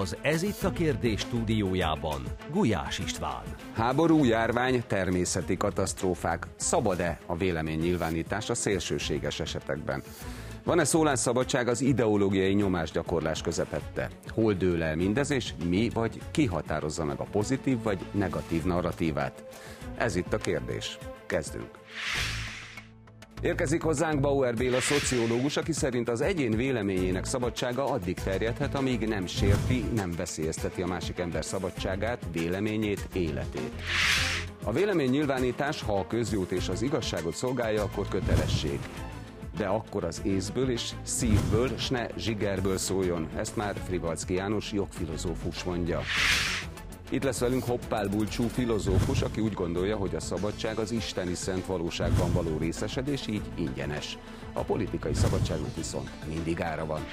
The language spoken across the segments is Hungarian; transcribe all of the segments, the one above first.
Az Ez itt a kérdés stúdiójában Gulyás István. Háború, járvány, természeti katasztrófák. Szabad-e a véleménynyilvánítás a szélsőséges esetekben? Van-e szólásszabadság az ideológiai nyomásgyakorlás közepette? Hol dől el mindez, és mi vagy ki határozza meg a pozitív vagy negatív narratívát? Ez itt a kérdés. Kezdünk. Érkezik hozzánk Bauer Béla szociológus, aki szerint az egyén véleményének szabadsága addig terjedhet, amíg nem sérti, nem veszélyezteti a másik ember szabadságát, véleményét, életét. A vélemény nyilvánítás, ha a közjót és az igazságot szolgálja, akkor kötelesség. De akkor az észből és szívből, s ne zsigerből szóljon. Ezt már Frivalszki János jogfilozófus mondja. Itt lesz velünk Hoppál Bulcsú filozófus, aki úgy gondolja, hogy a szabadság az isteni szent valóságban való részesedés, így ingyenes. A politikai szabadságnak viszont mindig ára van.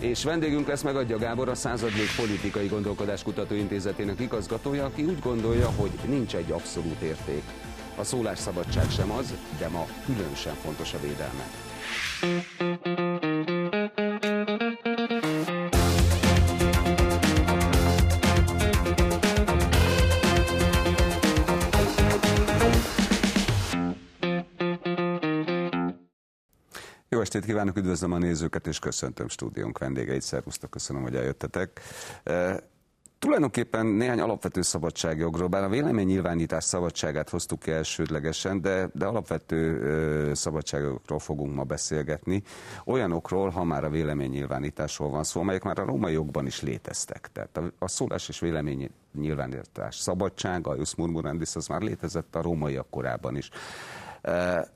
És vendégünk lesz megadja Gábor, a századlék politikai gondolkodáskutató intézetének igazgatója, aki úgy gondolja, hogy nincs egy abszolút érték. A szólásszabadság sem az, de ma különösen fontos a védelme. Estét kívánok, üdvözlöm a nézőket, és köszöntöm stúdiónk vendégeit. Szervusztok, köszönöm, hogy eljöttetek. E, tulajdonképpen néhány alapvető szabadságjogról, bár a véleménynyilvánítás szabadságát hoztuk ki elsődlegesen, de, de alapvető e, szabadságjogokról fogunk ma beszélgetni. Olyanokról, ha már a véleménynyilvánításról van szó, amelyek már a római jogban is léteztek. Tehát a, a szólás és véleménynyilvánítás szabadsága, a jus murmurandis, az már létezett a rómaiak korában is. E,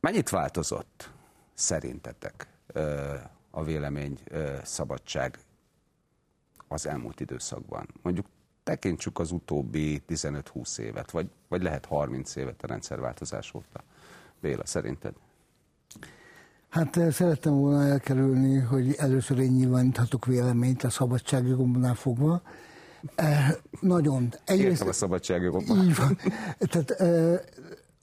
mennyit változott? Szerintetek a vélemény szabadság az elmúlt időszakban? Mondjuk tekintsük az utóbbi 15-20 évet, vagy, vagy lehet 30 évet a rendszerváltozás óta. Béla, szerinted? Hát szerettem volna elkerülni, hogy először én nyilváníthatok véleményt a szabadságjogomnál fogva. Eh, nagyon. Egyrészt, Értem a szabadságjogomban. Így van. Tehát eh,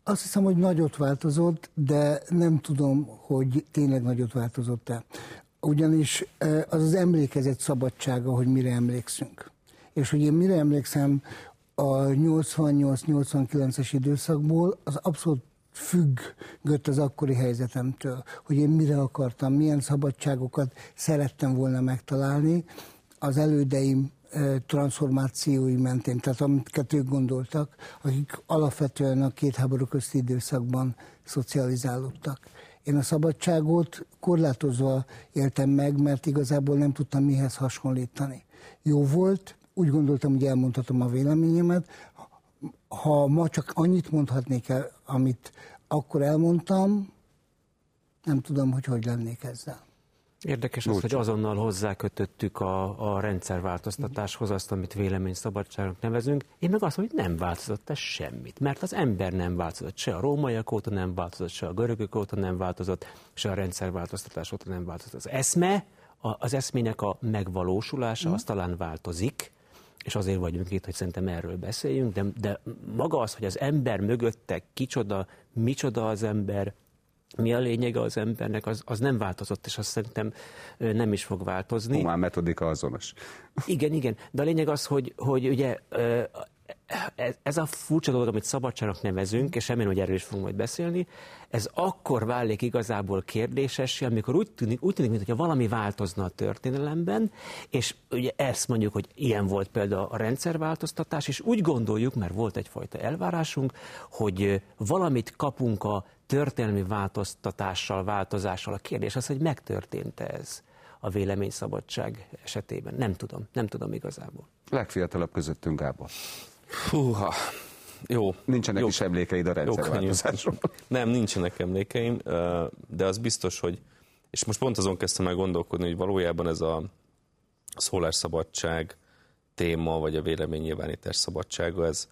azt hiszem, hogy nagyot változott, de nem tudom, hogy tényleg nagyot változott-e. Ugyanis az az emlékezet szabadsága, hogy mire emlékszünk. És hogy én mire emlékszem a 88-89-es időszakból, az abszolút függött az akkori helyzetemtől, hogy én mire akartam, milyen szabadságokat szerettem volna megtalálni. Az elődeim transformációi mentén, tehát amiket ők gondoltak, akik alapvetően a két háború közti időszakban szocializálódtak. Én a szabadságot korlátozva éltem meg, mert igazából nem tudtam mihez hasonlítani. Jó volt, úgy gondoltam, hogy elmondhatom a véleményemet. Ha ma csak annyit mondhatnék el, amit akkor elmondtam, nem tudom, hogy hogy lennék ezzel. Érdekes az, hogy azonnal hozzákötöttük a, a rendszerváltoztatáshoz azt, amit véleményszabadságnak nevezünk. Én meg azt mondom, hogy nem változott ez semmit, mert az ember nem változott, se a rómaiak óta nem változott, se a görögök óta nem változott, se a rendszerváltoztatás óta nem változott. Az eszme, az eszmének a megvalósulása, mm. az talán változik, és azért vagyunk itt, hogy szerintem erről beszéljünk, de, de maga az, hogy az ember mögötte kicsoda, micsoda az ember, mi a lényege az embernek, az, az nem változott, és azt szerintem nem is fog változni. Már metodika azonos. Igen, igen, de a lényeg az, hogy, hogy ugye ez a furcsa dolog, amit szabadságnak nevezünk, és remélem, hogy erről is fogunk majd beszélni, ez akkor válik igazából kérdéses, amikor úgy tűnik, úgy tűnik mintha valami változna a történelemben, és ugye ezt mondjuk, hogy ilyen volt például a rendszerváltoztatás, és úgy gondoljuk, mert volt egyfajta elvárásunk, hogy valamit kapunk a történelmi változtatással, változással. A kérdés az, hogy megtörtént ez a véleményszabadság esetében. Nem tudom, nem tudom igazából. Legfiatalabb közöttünk, Gábor. Húha, jó. Nincsenek jó. is emlékeid a rendszerváltozásról. Nem, nincsenek emlékeim, de az biztos, hogy, és most pont azon kezdtem meg gondolkodni, hogy valójában ez a szólásszabadság téma, vagy a véleménynyilvánítás szabadsága, ez,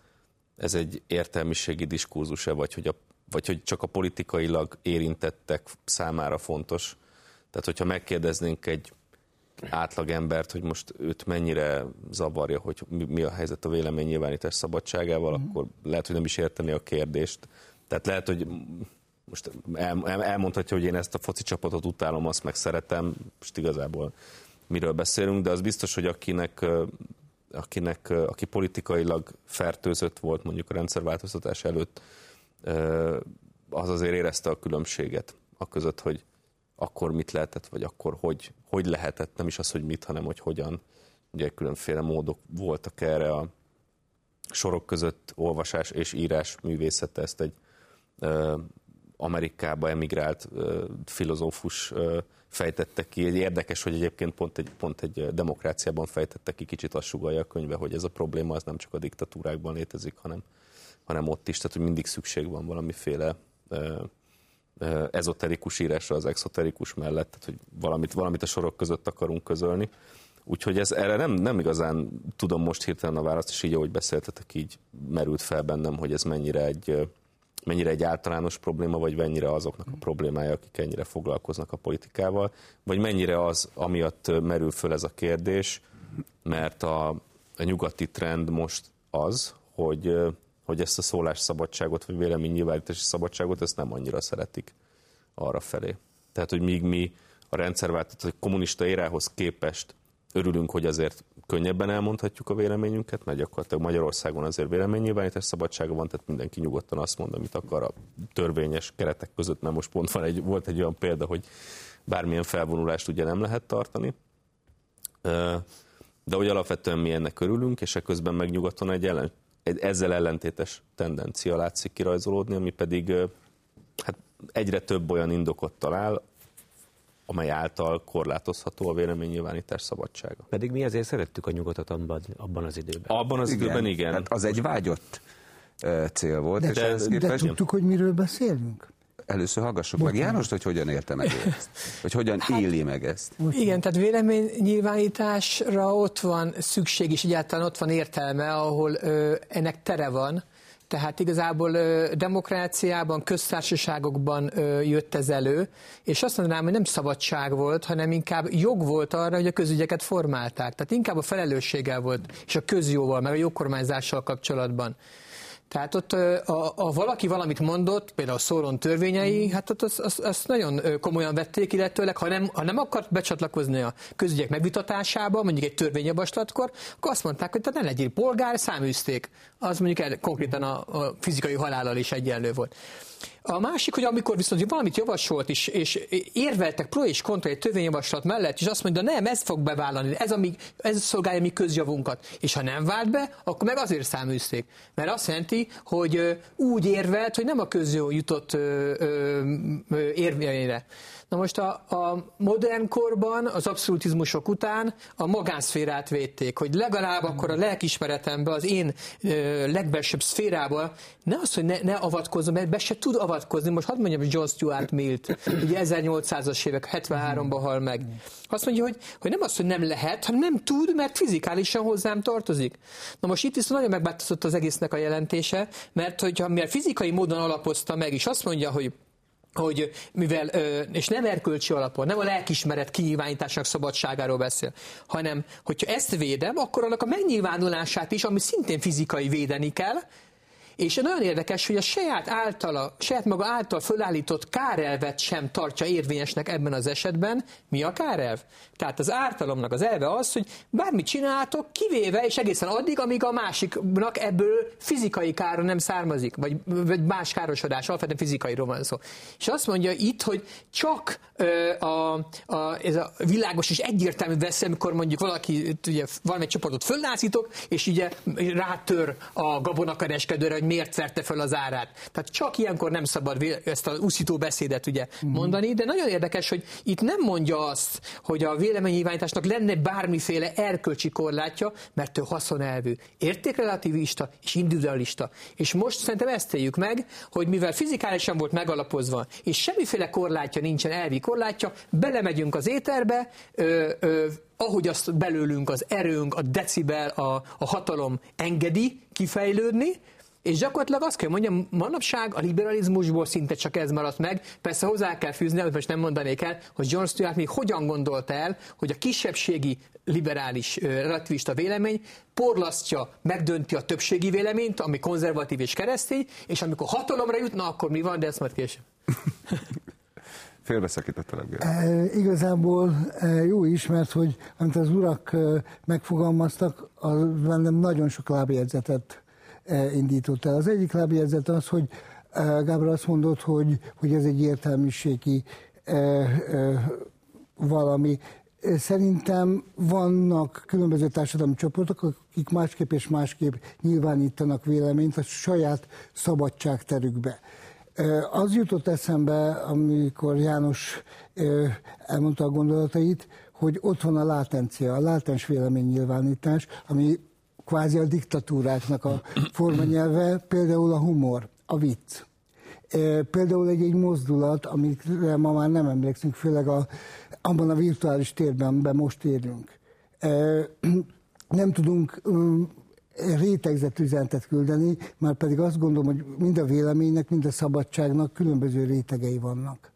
ez egy értelmiségi diskurzus-e, vagy hogy, a, vagy hogy csak a politikailag érintettek számára fontos. Tehát, hogyha megkérdeznénk egy átlagembert, hogy most őt mennyire zavarja, hogy mi a helyzet a véleménynyilvánítás szabadságával, mm. akkor lehet, hogy nem is érteni a kérdést. Tehát lehet, hogy most el, elmondhatja, hogy én ezt a foci csapatot utálom, azt meg szeretem, most igazából miről beszélünk, de az biztos, hogy akinek, akinek aki politikailag fertőzött volt mondjuk a rendszerváltoztatás előtt, az azért érezte a különbséget a között, hogy akkor mit lehetett, vagy akkor hogy, hogy lehetett, nem is az, hogy mit, hanem hogy hogyan. Ugye különféle módok voltak erre a sorok között olvasás és írás művészete, ezt egy ö, Amerikába emigrált ö, filozófus ö, fejtette ki. Érdekes, hogy egyébként pont egy, pont egy demokráciában fejtette ki, kicsit azt sugalja a könyve, hogy ez a probléma az nem csak a diktatúrákban létezik, hanem, hanem ott is, tehát hogy mindig szükség van valamiféle ö, ezoterikus írásra az exoterikus mellett, tehát hogy valamit, valamit a sorok között akarunk közölni. Úgyhogy ez, erre nem, nem igazán tudom most hirtelen a választ, és így, ahogy beszéltetek, így merült fel bennem, hogy ez mennyire egy, mennyire egy általános probléma, vagy mennyire azoknak a problémája, akik ennyire foglalkoznak a politikával, vagy mennyire az, amiatt merül föl ez a kérdés, mert a, a nyugati trend most az, hogy, hogy ezt a szólásszabadságot, vagy véleménynyilvánítási szabadságot, ezt nem annyira szeretik arra felé. Tehát, hogy míg mi a rendszerváltozás, a kommunista érához képest örülünk, hogy azért könnyebben elmondhatjuk a véleményünket, mert gyakorlatilag Magyarországon azért véleménynyilvánítás szabadsága van, tehát mindenki nyugodtan azt mond, amit akar a törvényes keretek között, mert most pont van egy, volt egy olyan példa, hogy bármilyen felvonulást ugye nem lehet tartani. De hogy alapvetően mi ennek örülünk, és ekközben meg nyugodtan egy, ellen, ezzel ellentétes tendencia látszik kirajzolódni, ami pedig hát egyre több olyan indokot talál, amely által korlátozható a véleménynyilvánítás szabadsága. Pedig mi ezért szerettük a nyugatot abban, abban az időben. Abban az igen. időben igen. Hát az egy vágyott cél volt. De, és de, képest... de tudtuk, hogy miről beszélünk? Először hallgassuk Bocsánat. meg János, hogy hogyan élte meg ezt, hogy hogyan hát, éli meg ezt. Igen, tehát véleménynyilvánításra ott van szükség, és egyáltalán ott van értelme, ahol ö, ennek tere van, tehát igazából demokráciában, köztársaságokban jött ez elő, és azt mondanám, hogy nem szabadság volt, hanem inkább jog volt arra, hogy a közügyeket formálták. Tehát inkább a felelősséggel volt, és a közjóval, meg a jogkormányzással kapcsolatban. Tehát ott a, a valaki valamit mondott, például a Szóron törvényei, hát ott azt az, az nagyon komolyan vették, illetőleg ha nem, ha nem akart becsatlakozni a közügyek megvitatásába, mondjuk egy törvényjavaslatkor, akkor azt mondták, hogy te ne legyél polgár, száműzték. Az mondjuk el, konkrétan a, a fizikai halállal is egyenlő volt. A másik, hogy amikor viszont valamit javasolt is, és érveltek pro és kontra egy törvényjavaslat mellett, és azt mondja, nem, ez fog bevállalni, ez, ami, ez szolgálja mi közjavunkat. És ha nem vált be, akkor meg azért száműzték. Mert azt jelenti, hogy úgy érvelt, hogy nem a közjó jutott érvényre. Na most a, a modern korban, az abszolutizmusok után a magánszférát védték, hogy legalább akkor a lelkismeretembe, az én ö, legbelsőbb szférába ne az, hogy ne, ne avatkozzon, mert be se tud avatkozni. Most hadd mondjam, John Stuart Millt, ugye 1800-as évek, 73-ban hal meg. Azt mondja, hogy, hogy nem az, hogy nem lehet, hanem nem tud, mert fizikálisan hozzám tartozik. Na most itt viszont nagyon megváltozott az egésznek a jelentése, mert hogyha mivel fizikai módon alapozta meg, és azt mondja, hogy hogy mivel, és nem erkölcsi alapon, nem a lelkismeret kinyilvánításának szabadságáról beszél, hanem hogyha ezt védem, akkor annak a megnyilvánulását is, ami szintén fizikai védeni kell, és nagyon érdekes, hogy a saját általa, saját maga által fölállított kárelvet sem tartja érvényesnek ebben az esetben. Mi a kárelv? Tehát az ártalomnak az elve az, hogy bármit csináltok, kivéve, és egészen addig, amíg a másiknak ebből fizikai kára nem származik, vagy, vagy más károsodás, alapvetően fizikairól van szó. És azt mondja itt, hogy csak ö, a, a, ez a világos és egyértelmű vesz, amikor mondjuk valaki, ugye valamely csoportot föllázítok, és ugye rátör a gabonakereskedőre, hogy miért verte fel az árát. Tehát csak ilyenkor nem szabad ezt az úszító beszédet ugye mm. mondani, de nagyon érdekes, hogy itt nem mondja azt, hogy a véleménynyilvánításnak lenne bármiféle erkölcsi korlátja, mert ő haszonelvű, értékrelativista és individualista. És most szerintem ezt éljük meg, hogy mivel fizikálisan volt megalapozva, és semmiféle korlátja nincsen, elvi korlátja, belemegyünk az éterbe, ö, ö, ahogy azt belőlünk az erőnk, a decibel, a, a hatalom engedi kifejlődni, és gyakorlatilag azt kell mondjam, manapság a liberalizmusból szinte csak ez maradt meg. Persze hozzá kell fűzni, hogy most nem mondanék el, hogy John Stuart még hogyan gondolta el, hogy a kisebbségi liberális relativista vélemény porlasztja, megdönti a többségi véleményt, ami konzervatív és keresztény, és amikor hatalomra jutna, akkor mi van, de ezt majd később. Félbeszakítottalak. E, igazából e, jó is, mert hogy amit az urak e, megfogalmaztak, az bennem nagyon sok lábjegyzetet indított el. Az egyik lábjegyzet az, hogy e, Gábor azt mondott, hogy, hogy ez egy értelmiségi e, e, valami. Szerintem vannak különböző társadalmi csoportok, akik másképp és másképp nyilvánítanak véleményt a saját szabadságterükbe. Az jutott eszembe, amikor János elmondta a gondolatait, hogy ott van a látencia, a látens véleménynyilvánítás, ami kvázi a diktatúráknak a formanyelve, például a humor, a vicc. Például egy, egy mozdulat, amikre ma már nem emlékszünk, főleg a, abban a virtuális térben, amiben most érünk. Nem tudunk rétegzett üzenetet küldeni, már pedig azt gondolom, hogy mind a véleménynek, mind a szabadságnak különböző rétegei vannak.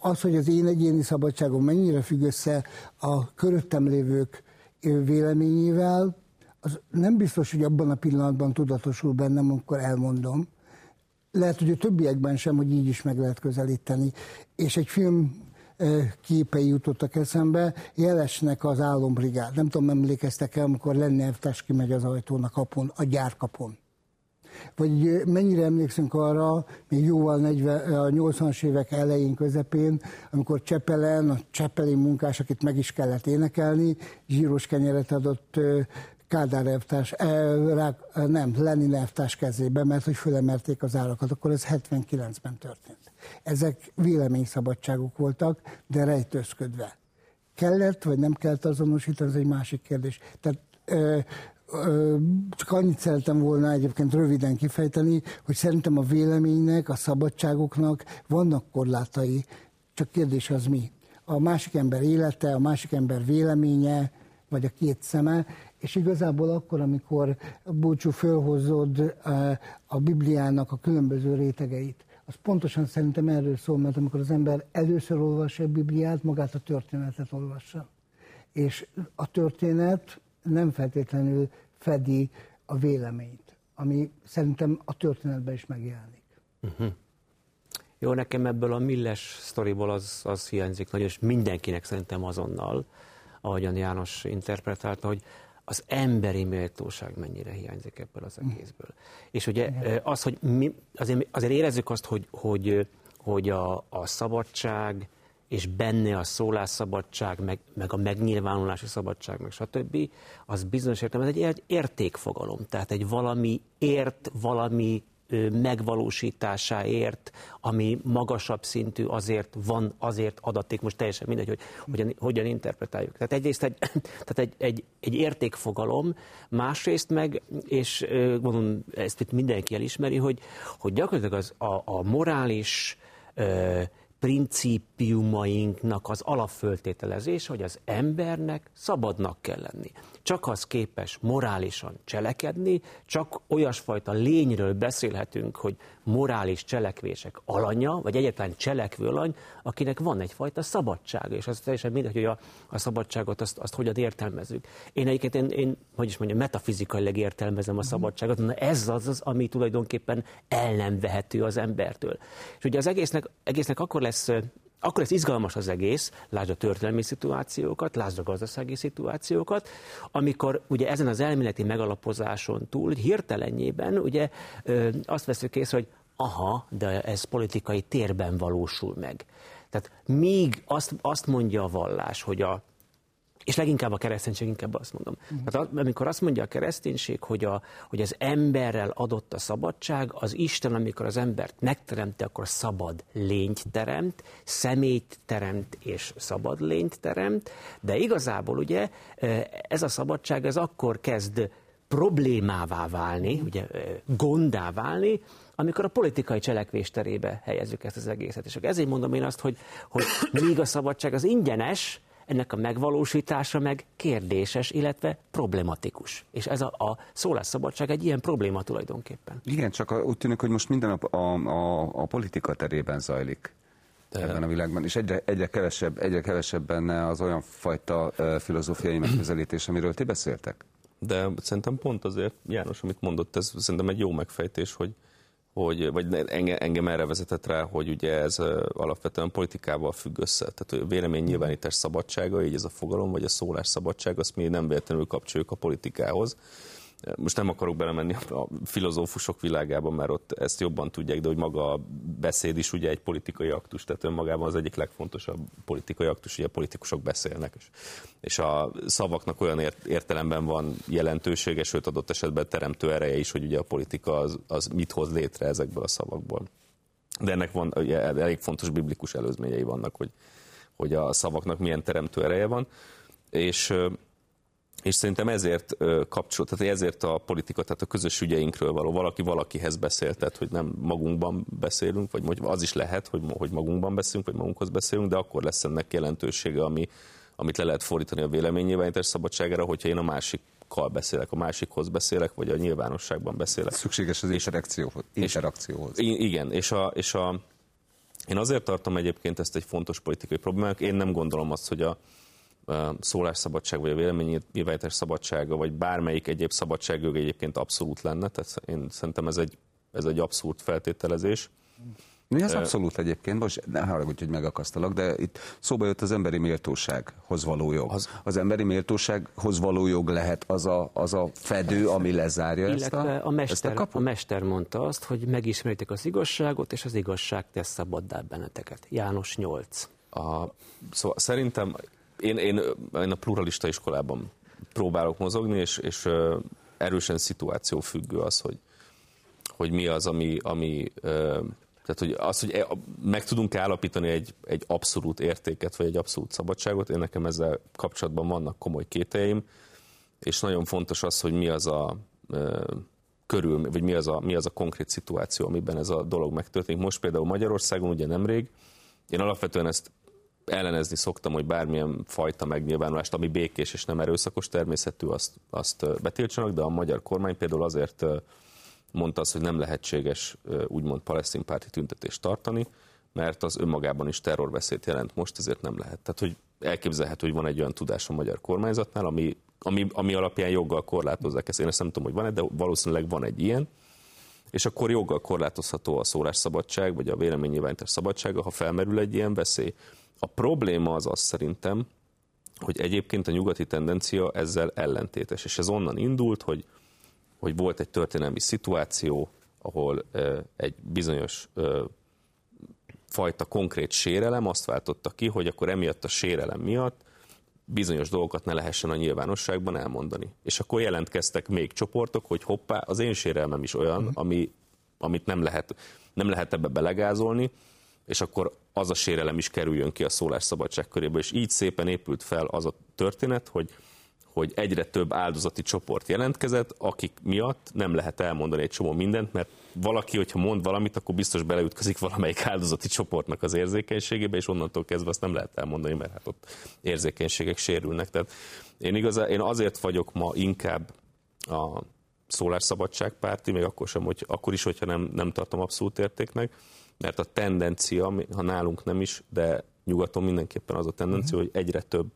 Az, hogy az én egyéni szabadságom mennyire függ össze a köröttem lévők véleményével, az nem biztos, hogy abban a pillanatban tudatosul bennem, amikor elmondom. Lehet, hogy a többiekben sem, hogy így is meg lehet közelíteni. És egy film képei jutottak eszembe. Jelesnek az álombrigád. Nem tudom, emlékeztek el, amikor lenne elvtárs kimegy az ajtón a kapon, a gyárkapon. Vagy mennyire emlékszünk arra, még jóval 40, a 80-as évek elején, közepén, amikor Csepelen, a Csepeli munkás, akit meg is kellett énekelni, zsíros kenyeret adott Kádár elvtárs, nem, Lenin elvtárs kezébe, mert hogy fölemerték az árakat, akkor ez 79-ben történt. Ezek véleményszabadságok voltak, de rejtőzködve. Kellett, vagy nem kellett azonosítani, ez egy másik kérdés. Tehát ö, ö, csak annyit szeretem volna egyébként röviden kifejteni, hogy szerintem a véleménynek, a szabadságoknak vannak korlátai, csak kérdés az mi. A másik ember élete, a másik ember véleménye, vagy a két szeme, és igazából akkor, amikor Búcsú fölhozod a Bibliának a különböző rétegeit, az pontosan szerintem erről szól, mert amikor az ember először olvassa a Bibliát, magát a történetet olvassa. És a történet nem feltétlenül fedi a véleményt, ami szerintem a történetben is megjelenik. Uh-huh. Jó, nekem ebből a Milles sztoriból az, az hiányzik nagyon, és mindenkinek szerintem azonnal, ahogyan János interpretálta, hogy az emberi méltóság mennyire hiányzik ebből az egészből. És ugye az, hogy mi, azért, azért érezzük azt, hogy, hogy, hogy a, a szabadság, és benne a szólásszabadság, meg, meg a megnyilvánulási szabadság, meg stb., az bizonyos értelemben egy, egy értékfogalom. Tehát egy valami ért, valami megvalósításáért, ami magasabb szintű, azért van, azért adaték, most teljesen mindegy, hogy hogyan, hogyan interpretáljuk. Tehát egyrészt egy, tehát egy, egy, egy értékfogalom, másrészt meg, és mondom, ezt itt mindenki elismeri, hogy, hogy gyakorlatilag az, a, a morális principiumainknak az alapföltételezés, hogy az embernek szabadnak kell lenni. Csak az képes morálisan cselekedni, csak olyasfajta lényről beszélhetünk, hogy morális cselekvések alanya, vagy egyetlen cselekvő alany, akinek van egyfajta szabadsága, és az teljesen mindegy, hogy a, a szabadságot azt, azt hogyan értelmezzük. Én egyébként, én, én hogy is mondjam, metafizikailag értelmezem a szabadságot, na ez az, az, ami tulajdonképpen el nem vehető az embertől. És ugye az egésznek, egésznek akkor lesz akkor ez izgalmas az egész, lásd a történelmi szituációkat, lásd a gazdasági szituációkat, amikor ugye ezen az elméleti megalapozáson túl, hirtelenjében ugye azt veszük észre, hogy aha, de ez politikai térben valósul meg. Tehát még azt, azt mondja a vallás, hogy a és leginkább a kereszténység, inkább azt mondom. Uh-huh. Tehát amikor azt mondja a kereszténység, hogy, a, hogy az emberrel adott a szabadság, az Isten, amikor az embert megteremti, akkor szabad lényt teremt, személyt teremt és szabad lényt teremt, de igazából ugye ez a szabadság ez akkor kezd problémává válni, ugye gondá válni, amikor a politikai cselekvés terébe helyezzük ezt az egészet. És ezért mondom én azt, hogy, hogy míg a szabadság az ingyenes, ennek a megvalósítása meg kérdéses, illetve problematikus. És ez a, a szólásszabadság egy ilyen probléma tulajdonképpen. Igen, csak úgy tűnik, hogy most minden a, a, a, a politika terében zajlik. De... ebben a világban, és egyre, egyre, kevesebb, egyre kevesebb benne az olyan fajta filozófiai megközelítés, amiről ti beszéltek. De szerintem pont azért, János, amit mondott, ez szerintem egy jó megfejtés, hogy, hogy, vagy engem, engem erre vezetett rá, hogy ugye ez alapvetően politikával függ össze. Tehát a véleménynyilvánítás szabadsága, így ez a fogalom, vagy a szólás szabadság, azt mi nem véletlenül kapcsoljuk a politikához most nem akarok belemenni a filozófusok világába, mert ott ezt jobban tudják, de hogy maga a beszéd is ugye egy politikai aktus, tehát önmagában az egyik legfontosabb politikai aktus, ugye a politikusok beszélnek, és, és a szavaknak olyan értelemben van jelentősége, sőt adott esetben teremtő ereje is, hogy ugye a politika az, az mit hoz létre ezekből a szavakból. De ennek van, ugye, elég fontos biblikus előzményei vannak, hogy, hogy a szavaknak milyen teremtő ereje van, és és szerintem ezért kapcsol, tehát ezért a politika, tehát a közös ügyeinkről való, valaki valakihez beszél, tehát hogy nem magunkban beszélünk, vagy az is lehet, hogy, hogy magunkban beszélünk, vagy magunkhoz beszélünk, de akkor lesz ennek jelentősége, ami, amit le lehet fordítani a véleménynyilvánítás szabadságára, hogyha én a másikkal beszélek, a másikhoz beszélek, vagy a nyilvánosságban beszélek. Szükséges az interakcióhoz. interakcióhoz. És, igen, és a, és a, én azért tartom egyébként ezt egy fontos politikai problémának, én nem gondolom azt, hogy a, szólásszabadság, vagy a véleménynyilvánítás szabadsága, vagy bármelyik egyéb szabadságjog egyébként abszolút lenne, tehát én szerintem ez egy, ez egy abszurd feltételezés. Mi az abszolút egyébként? Most ne haragudj, hogy megakasztalak, de itt szóba jött az emberi méltósághoz való jog. Az, az emberi méltósághoz való jog lehet az a, az a fedő, ami lezárja ezt a, a mester, ezt a, a mester mondta azt, hogy megismeritek az igazságot, és az igazság tesz szabaddá benneteket. János 8. A, szóval szerintem én, én, én a pluralista iskolában próbálok mozogni, és, és erősen szituáció függő az, hogy, hogy mi az, ami, ami tehát hogy az, hogy e, meg tudunk állapítani egy, egy abszolút értéket, vagy egy abszolút szabadságot, én nekem ezzel kapcsolatban vannak komoly kételjeim, és nagyon fontos az, hogy mi az a körül, vagy mi az a, mi az a konkrét szituáció, amiben ez a dolog megtörténik. Most például Magyarországon ugye nemrég, én alapvetően ezt ellenezni szoktam, hogy bármilyen fajta megnyilvánulást, ami békés és nem erőszakos természetű, azt, azt betiltsanak, de a magyar kormány például azért mondta azt, hogy nem lehetséges úgymond palesztin párti tüntetést tartani, mert az önmagában is terrorveszélyt jelent most, ezért nem lehet. Tehát, hogy elképzelhető, hogy van egy olyan tudás a magyar kormányzatnál, ami, ami, ami alapján joggal korlátozzák ezt. Én ezt nem tudom, hogy van-e, de valószínűleg van egy ilyen, és akkor joggal korlátozható a szólásszabadság, vagy a véleménynyilvánítás szabadsága, ha felmerül egy ilyen veszély. A probléma az az szerintem, hogy egyébként a nyugati tendencia ezzel ellentétes, és ez onnan indult, hogy, hogy volt egy történelmi szituáció, ahol egy bizonyos fajta konkrét sérelem azt váltotta ki, hogy akkor emiatt a sérelem miatt bizonyos dolgokat ne lehessen a nyilvánosságban elmondani. És akkor jelentkeztek még csoportok, hogy hoppá, az én sérelmem is olyan, uh-huh. ami, amit nem lehet, nem lehet ebbe belegázolni, és akkor az a sérelem is kerüljön ki a szólásszabadság köréből, és így szépen épült fel az a történet, hogy hogy egyre több áldozati csoport jelentkezett, akik miatt nem lehet elmondani egy csomó mindent, mert valaki, hogyha mond valamit, akkor biztos beleütközik valamelyik áldozati csoportnak az érzékenységébe, és onnantól kezdve azt nem lehet elmondani, mert hát ott érzékenységek sérülnek. Tehát én, igazán, én azért vagyok ma inkább a szólásszabadság párti, még akkor, sem, hogy, akkor is, hogyha nem, nem tartom abszolút értéknek, mert a tendencia, ha nálunk nem is, de nyugaton mindenképpen az a tendencia, uh-huh. hogy egyre több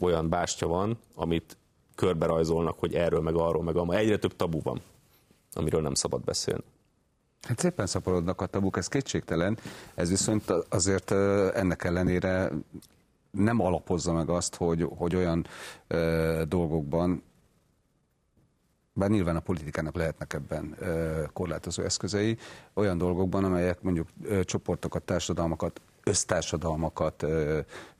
olyan bástya van, amit körbe rajzolnak, hogy erről, meg arról, meg arról. Egyre több tabu van, amiről nem szabad beszélni. Hát szépen szaporodnak a tabuk, ez kétségtelen. Ez viszont azért ennek ellenére nem alapozza meg azt, hogy, hogy olyan ö, dolgokban bár nyilván a politikának lehetnek ebben korlátozó eszközei, olyan dolgokban, amelyek mondjuk csoportokat, társadalmakat, össztársadalmakat,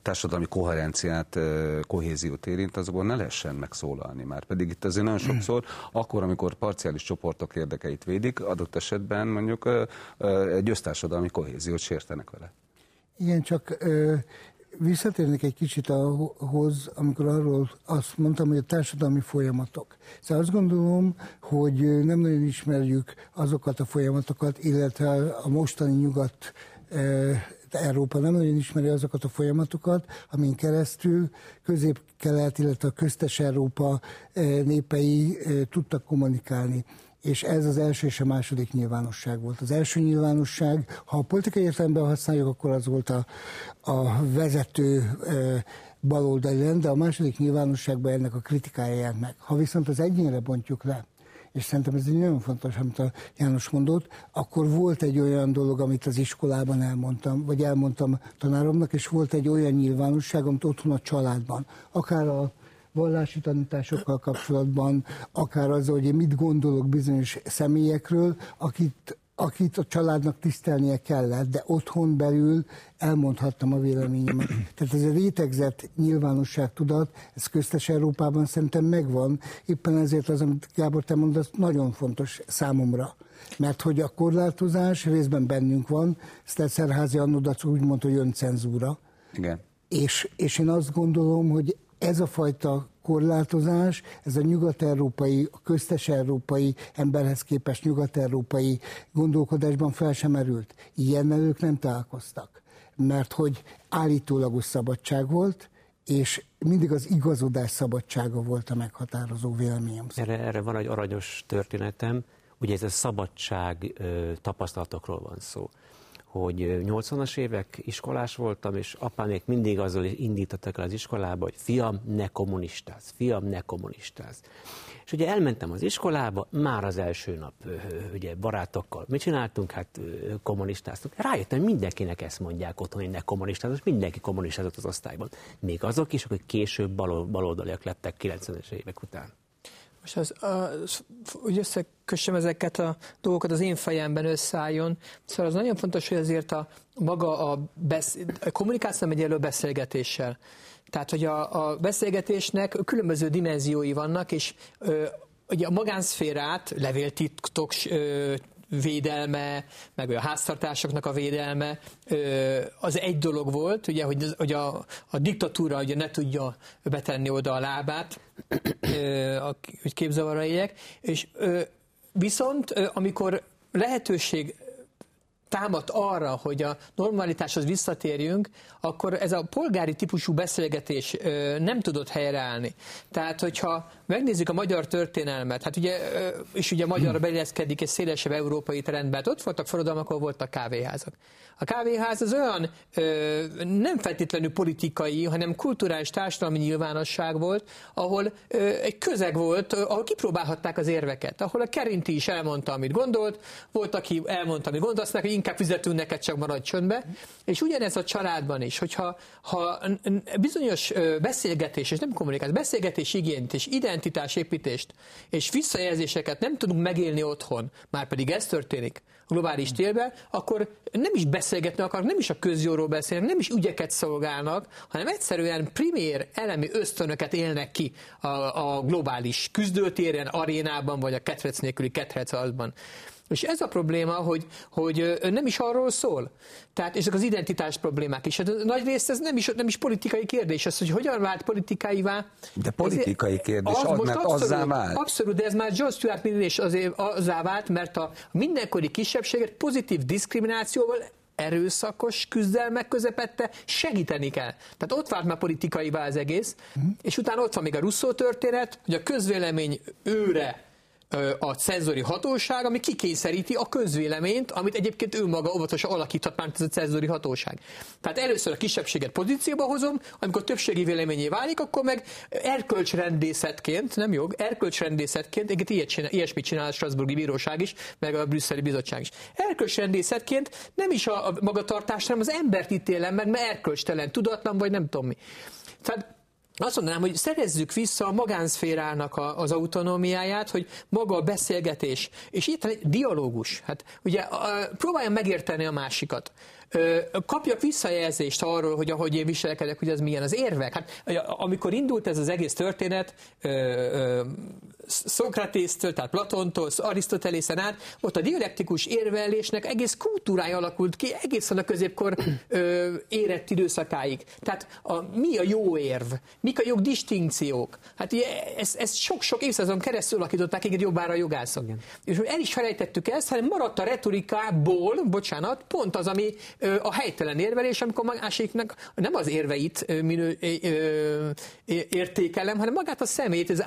társadalmi koherenciát, kohéziót érint, azokból ne lehessen megszólalni már. Pedig itt azért nagyon sokszor, akkor, amikor parciális csoportok érdekeit védik, adott esetben mondjuk egy össztársadalmi kohéziót sértenek vele. Igen, csak visszatérnék egy kicsit ahhoz, amikor arról azt mondtam, hogy a társadalmi folyamatok. Szóval azt gondolom, hogy nem nagyon ismerjük azokat a folyamatokat, illetve a mostani nyugat Európa nem nagyon ismeri azokat a folyamatokat, amin keresztül közép-kelet, illetve a köztes Európa népei tudtak kommunikálni és ez az első és a második nyilvánosság volt. Az első nyilvánosság, ha a politikai értelemben használjuk, akkor az volt a, a vezető baloldali de a második nyilvánosságban ennek a kritikája meg. Ha viszont az egyénre bontjuk le, és szerintem ez egy nagyon fontos, amit a János mondott, akkor volt egy olyan dolog, amit az iskolában elmondtam, vagy elmondtam tanáromnak, és volt egy olyan nyilvánosság, amit otthon a családban, akár a vallási tanításokkal kapcsolatban, akár az, hogy én mit gondolok bizonyos személyekről, akit, akit a családnak tisztelnie kellett, de otthon belül elmondhattam a véleményemet. Tehát ez a rétegzett nyilvánosságtudat, ez köztes Európában szerintem megvan, éppen ezért az, amit Gábor te mondasz, nagyon fontos számomra. Mert hogy a korlátozás részben bennünk van, Szterszerházi Annodac úgy mondta, hogy öncenzúra. Igen. És, és én azt gondolom, hogy ez a fajta korlátozás, ez a nyugat-európai, a köztes-európai emberhez képest nyugat-európai gondolkodásban fel sem erült. Ilyen ők nem találkoztak, mert hogy állítólagos szabadság volt, és mindig az igazodás szabadsága volt a meghatározó véleményem. Erre, erre van egy aranyos történetem, ugye ez a szabadság tapasztalatokról van szó hogy 80-as évek iskolás voltam, és apámék mindig azzal indítottak el az iskolába, hogy fiam, ne kommunistáz, fiam, ne kommunistáz. És ugye elmentem az iskolába, már az első nap ugye barátokkal mit csináltunk? Hát kommunistáztunk. Rájöttem, hogy mindenkinek ezt mondják otthon, hogy ne kommunistáz, mindenki kommunistázott az osztályban. Még azok is, akik később baloldaliak lettek 90-es évek után. Most az, az, hogy összekössem ezeket a dolgokat az én fejemben összeálljon. Szóval az nagyon fontos, hogy azért a maga a, besz, a kommunikáció nem egy beszélgetéssel. Tehát, hogy a, a beszélgetésnek különböző dimenziói vannak, és ö, ugye a magánszférát, levéltitok védelme, meg a háztartásoknak a védelme, az egy dolog volt, ugye, hogy, hogy a, a diktatúra ugye ne tudja betenni oda a lábát, hogy képzavarra éljek, és viszont amikor lehetőség támad arra, hogy a normalitáshoz visszatérjünk, akkor ez a polgári típusú beszélgetés nem tudott helyreállni. Tehát, hogyha megnézzük a magyar történelmet, hát ugye, és ugye magyar beilleszkedik egy szélesebb európai trendbe, hát ott voltak forradalmak, ahol voltak kávéházak. A kávéház az olyan nem feltétlenül politikai, hanem kulturális társadalmi nyilvánosság volt, ahol egy közeg volt, ahol kipróbálhatták az érveket, ahol a Kerinti is elmondta, amit gondolt, volt, aki elmondta, amit gondolt, azt hogy inkább fizetünk neked, csak maradj csöndbe. És ugyanez a családban is, hogyha ha bizonyos beszélgetés, és nem kommunikáció, beszélgetés igényt és identitásépítést és visszajelzéseket nem tudunk megélni otthon, már pedig ez történik, globális térben, akkor nem is beszélgetni akarnak, nem is a közjóról beszélnek, nem is ügyeket szolgálnak, hanem egyszerűen primér elemi ösztönöket élnek ki a, a globális küzdőtéren, arénában, vagy a ketrec nélküli ketrecalban. És ez a probléma, hogy, hogy nem is arról szól. Tehát ezek az identitás problémák is. Hát nagy részt ez nem is, nem is politikai kérdés, az, hogy hogyan vált politikaivá. De politikai kérdés, az, az most mert abszolút, azzá vált. Abszolút, de ez már John Stuart Mill is azért azzá vált, mert a mindenkori kisebbséget pozitív diszkriminációval erőszakos küzdelmek közepette segíteni kell. Tehát ott vált már politikai az egész, uh-huh. és utána ott van még a Russzó történet, hogy a közvélemény őre a cenzori hatóság, ami kikényszeríti a közvéleményt, amit egyébként ő maga óvatosan alakíthat már ez a cenzori hatóság. Tehát először a kisebbséget pozícióba hozom, amikor többségi véleményé válik, akkor meg erkölcsrendészetként, nem jog, erkölcsrendészetként, egyébként ilyet csinál, ilyesmit csinál a Strasburgi Bíróság is, meg a Brüsszeli Bizottság is. Erkölcsrendészetként nem is a, a magatartást, hanem az embert ítélem meg, mert erkölcstelen, tudatlan, vagy nem tudom mi. Tehát azt mondanám, hogy szerezzük vissza a magánszférának a, az autonómiáját, hogy maga a beszélgetés, és itt dialógus. Hát ugye próbáljam megérteni a másikat kapjak visszajelzést arról, hogy ahogy én viselkedek, hogy az milyen az érvek. Hát amikor indult ez az egész történet, Szokratésztől, tehát Platontól, Arisztotelészen át, ott a dialektikus érvelésnek egész kultúrája alakult ki, egészen a középkor ö, érett időszakáig. Tehát a, mi a jó érv? Mik a jogdistinkciók? Hát ugye ezt, ezt sok-sok évszázadon keresztül alakították egy jobbára a jogászok. Igen. És el is felejtettük ezt, hanem maradt a retorikából, bocsánat, pont az, ami ö, a helytelen érvelés, amikor másiknak nem az érveit minő, ö, ö, értékelem, hanem magát a szemét, az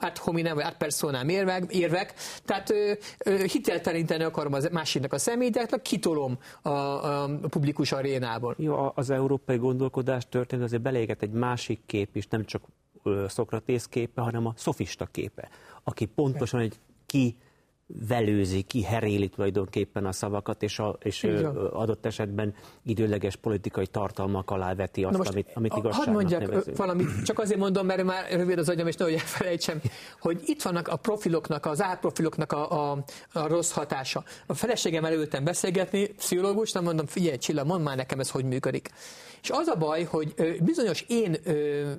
ad hominem, vagy ad personam érvek, érvek tehát ö, ö, hitelteleníteni akarom az másiknak a szemét, de kitolom a, a, a publikus arénából. Jó, az európai gondolkodás történet azért beléget egy másik kép is, nem csak Szokratész képe, hanem a szofista képe, aki pontosan egy ki velőzi, ki heréli tulajdonképpen a szavakat, és, a, és adott esetben időleges politikai tartalmak alá veti azt, most, amit, amit igazságnak Hadd mondjak nevezünk. valamit, csak azért mondom, mert már rövid az agyam, és nehogy elfelejtsem, hogy itt vannak a profiloknak, az árprofiloknak a, a, a rossz hatása. A feleségem előttem beszélgetni, pszichológus, nem mondom, figyelj Csilla, mondd már nekem ez hogy működik. És az a baj, hogy bizonyos én ö,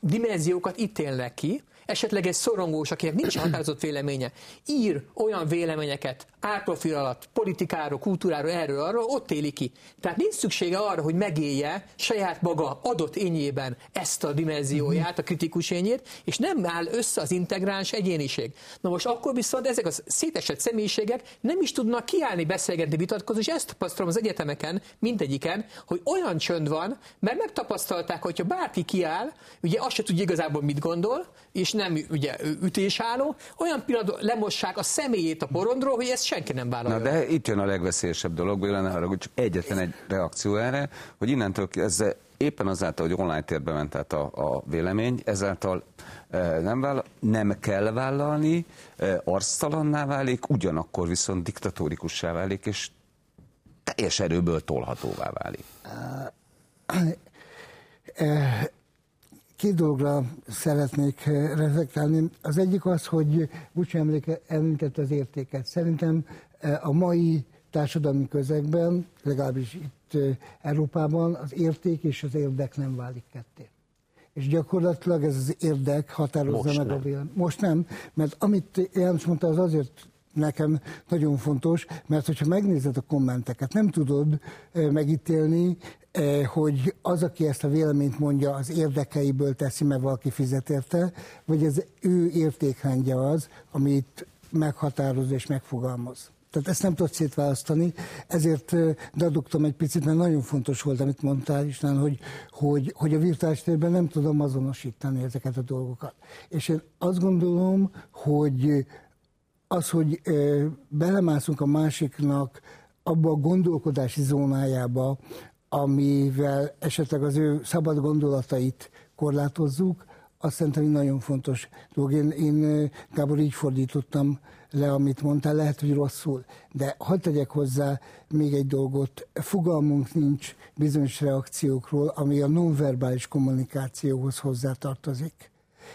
dimenziókat ítélnek ki, esetleg egy szorongós, akinek nincs határozott véleménye, ír olyan véleményeket árprofil alatt, politikáról, kultúráról, erről, arról, ott éli ki. Tehát nincs szüksége arra, hogy megélje saját maga adott ényében ezt a dimenzióját, a kritikus ényét, és nem áll össze az integráns egyéniség. Na most akkor viszont ezek a szétesett személyiségek nem is tudnak kiállni, beszélgetni, vitatkozni, és ezt tapasztalom az egyetemeken, mindegyiken, hogy olyan csönd van, mert megtapasztalták, hogyha bárki kiáll, ugye azt se tudja igazából mit gondol, és nem ugye ütésálló, olyan pillanatban lemossák a személyét a porondról, hogy ezt senki nem vállalja. Na de itt jön a legveszélyesebb dolog, lenne arra, hogy csak egyetlen egy reakció erre, hogy innentől kezdve éppen azáltal, hogy online térbe ment át a, a vélemény, ezáltal e, nem, vállal, nem kell vállalni, e, arctalanná válik, ugyanakkor viszont diktatórikussá válik, és teljes erőből tolhatóvá válik. Két dologra szeretnék eh, reflektálni. Az egyik az, hogy emléke említett az értéket. Szerintem eh, a mai társadalmi közegben, legalábbis itt eh, Európában az érték és az érdek nem válik ketté. És gyakorlatilag ez az érdek határozza Most meg nem. a vélemény. Most nem, mert amit János mondta, az azért nekem nagyon fontos, mert hogyha megnézed a kommenteket, nem tudod megítélni, hogy az, aki ezt a véleményt mondja, az érdekeiből teszi, mert valaki fizet érte, vagy az ő értékrendje az, amit meghatároz és megfogalmaz. Tehát ezt nem tudod szétválasztani, ezért dadogtam egy picit, mert nagyon fontos volt, amit mondtál István, hogy, hogy, hogy a virtuális térben nem tudom azonosítani ezeket a dolgokat. És én azt gondolom, hogy az, hogy belemászunk a másiknak abba a gondolkodási zónájába, amivel esetleg az ő szabad gondolatait korlátozzuk, azt szerintem nagyon fontos dolog. Én, én Gábor így fordítottam le, amit mondtál, lehet, hogy rosszul, de hadd tegyek hozzá még egy dolgot. Fogalmunk nincs bizonyos reakciókról, ami a nonverbális kommunikációhoz hozzátartozik.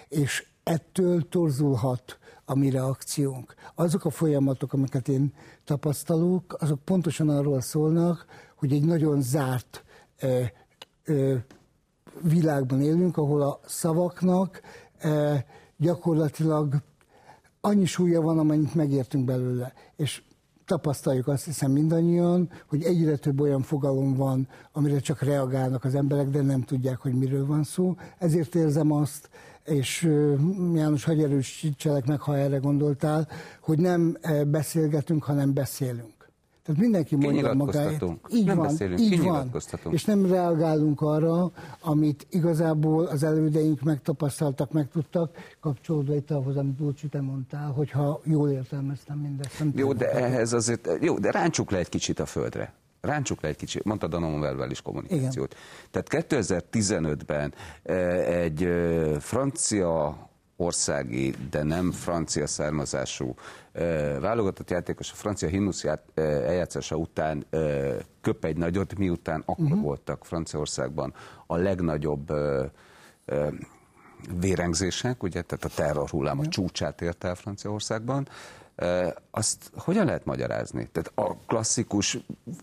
És ettől torzulhat a mi reakciónk. Azok a folyamatok, amiket én tapasztalok, azok pontosan arról szólnak, hogy egy nagyon zárt ö, ö, világban élünk, ahol a szavaknak ö, gyakorlatilag annyi súlya van, amennyit megértünk belőle. És tapasztaljuk azt hiszem mindannyian, hogy egyre több olyan fogalom van, amire csak reagálnak az emberek, de nem tudják, hogy miről van szó. Ezért érzem azt, és János, hagyj erősítselek meg, ha erre gondoltál, hogy nem beszélgetünk, hanem beszélünk. Tehát mindenki mondja magáét. Így nem van, beszélünk, így van. És nem reagálunk arra, amit igazából az elődeink megtapasztaltak, megtudtak, kapcsolódva itt ahhoz, amit Bulcsi te mondtál, hogyha jól értelmeztem mindezt. Nem jó, de ehhez azért, jó, de ráncsuk le egy kicsit a földre. Ráncsuk le egy kicsit, mondtad a nonverbális kommunikációt. Igen. Tehát 2015-ben eh, egy eh, francia országi, de nem francia származású válogatott játékos a francia himnusz eljátszása után köp egy nagyot, miután akkor uh-huh. voltak Franciaországban a legnagyobb vérengzések, ugye, tehát a terrorhullám a csúcsát érte el Franciaországban, azt hogyan lehet magyarázni? Tehát a klasszikus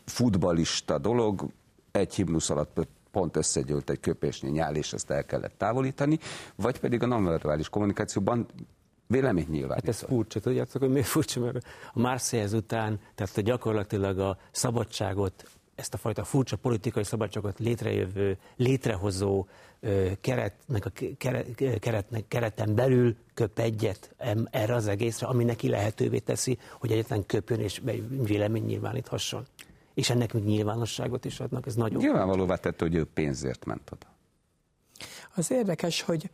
futbalista dolog egy himnusz alatt pont összegyűlt egy köpésnyi nyál, és ezt el kellett távolítani, vagy pedig a nonverbális kommunikációban vélemény nyilván. Hát ez furcsa, tudjátok, hogy miért furcsa, mert a Marseille után, tehát gyakorlatilag a szabadságot, ezt a fajta furcsa politikai szabadságot létrejövő, létrehozó keretnek a keretnek, kereten belül köp egyet erre az egészre, ami neki lehetővé teszi, hogy egyetlen köpjön és vélemény nyilváníthasson. És ennek még nyilvánosságot is adnak, ez nagyon... Nyilvánvalóvá tette, hogy ő pénzért ment oda. Az érdekes, hogy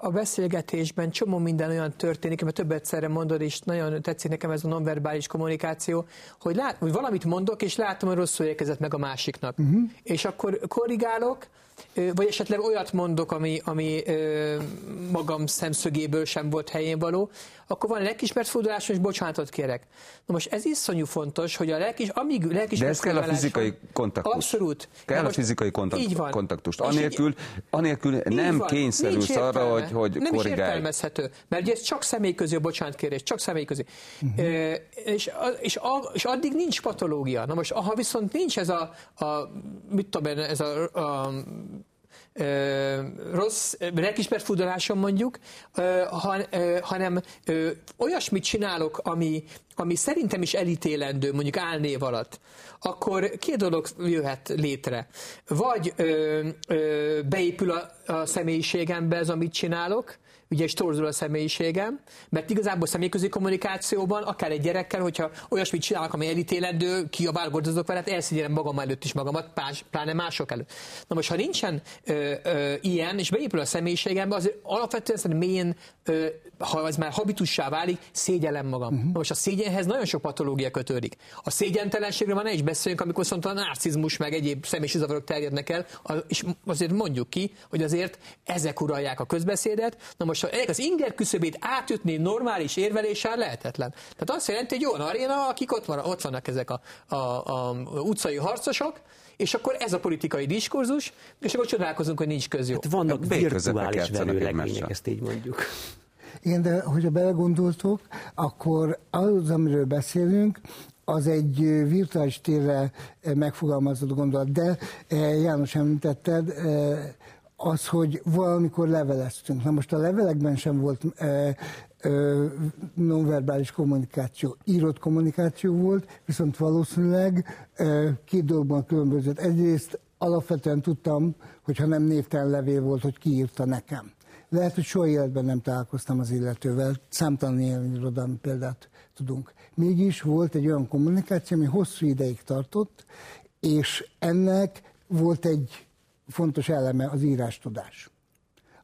a beszélgetésben csomó minden olyan történik, mert több egyszerre mondod, és nagyon tetszik nekem ez a nonverbális kommunikáció, hogy, lát, hogy valamit mondok, és látom, hogy rosszul érkezett meg a másiknak. Uh-huh. És akkor korrigálok, vagy esetleg olyat mondok, ami, ami magam szemszögéből sem volt helyén való, akkor van lelkismert fordulásom, és bocsánatot kérek. Na most ez iszonyú fontos, hogy a lelkis, amíg lelkismert De ez kell a fizikai kontaktus. Abszolút. Kell a fizikai kontakt, így van. kontaktust. Anélkül, anélkül nem kényszerülsz arra, hogy, hogy Nem is korrigálj. értelmezhető, mert ugye ez csak személyközi a bocsánatkérés, csak személyközi. Uh-huh. És, és, a, és addig nincs patológia. Na most, ha viszont nincs ez a, a mit tudom én, ez a, a ö, rossz lelkismert fudalásom mondjuk, ö, han, ö, hanem ö, olyasmit csinálok, ami, ami szerintem is elítélendő, mondjuk álnév alatt, akkor két dolog jöhet létre. Vagy ö, ö, beépül a, a személyiségembe ez, amit csinálok, ugye és torzul a személyiségem, mert igazából személyközi kommunikációban, akár egy gyerekkel, hogyha olyasmit csinálok, ami elítélendő, kiabál, gordozok vele, hát elszígyelem magam előtt is magamat, pláne mások előtt. Na most, ha nincsen ö, ö, ilyen, és beépül a személyiségembe, az alapvetően szerintem mélyén, ö, ha ez már habitussá válik, szégyellem magam. Uh-huh. Na most a szégyenhez nagyon sok patológia kötődik. A szégyentelenségről már ne is beszéljünk, amikor viszont a narcizmus meg egyéb személyiségzavarok terjednek el, és azért mondjuk ki, hogy azért ezek uralják a közbeszédet. Na most, ha ennek az inger küszöbét átütni normális érveléssel lehetetlen. Tehát azt jelenti, hogy jó aréna, akik ott, van, ott vannak ezek a, a, a utcai harcosok, és akkor ez a politikai diskurzus, és akkor csodálkozunk, hogy nincs közjó. Hát vannak Végközepek virtuális egymással. ezt így mondjuk. Igen, de hogyha belegondoltok, akkor az, amiről beszélünk, az egy virtuális térre megfogalmazott gondolat, de János említetted, az, hogy valamikor leveleztünk. Na most a levelekben sem volt nonverbális kommunikáció, írott kommunikáció volt, viszont valószínűleg két dologban különbözött. Egyrészt alapvetően tudtam, hogy ha nem névtelen levél volt, hogy ki írta nekem. Lehet, hogy soha életben nem találkoztam az illetővel, számtalan ilyen irodalmi példát tudunk. Mégis volt egy olyan kommunikáció, ami hosszú ideig tartott, és ennek volt egy fontos eleme az írástudás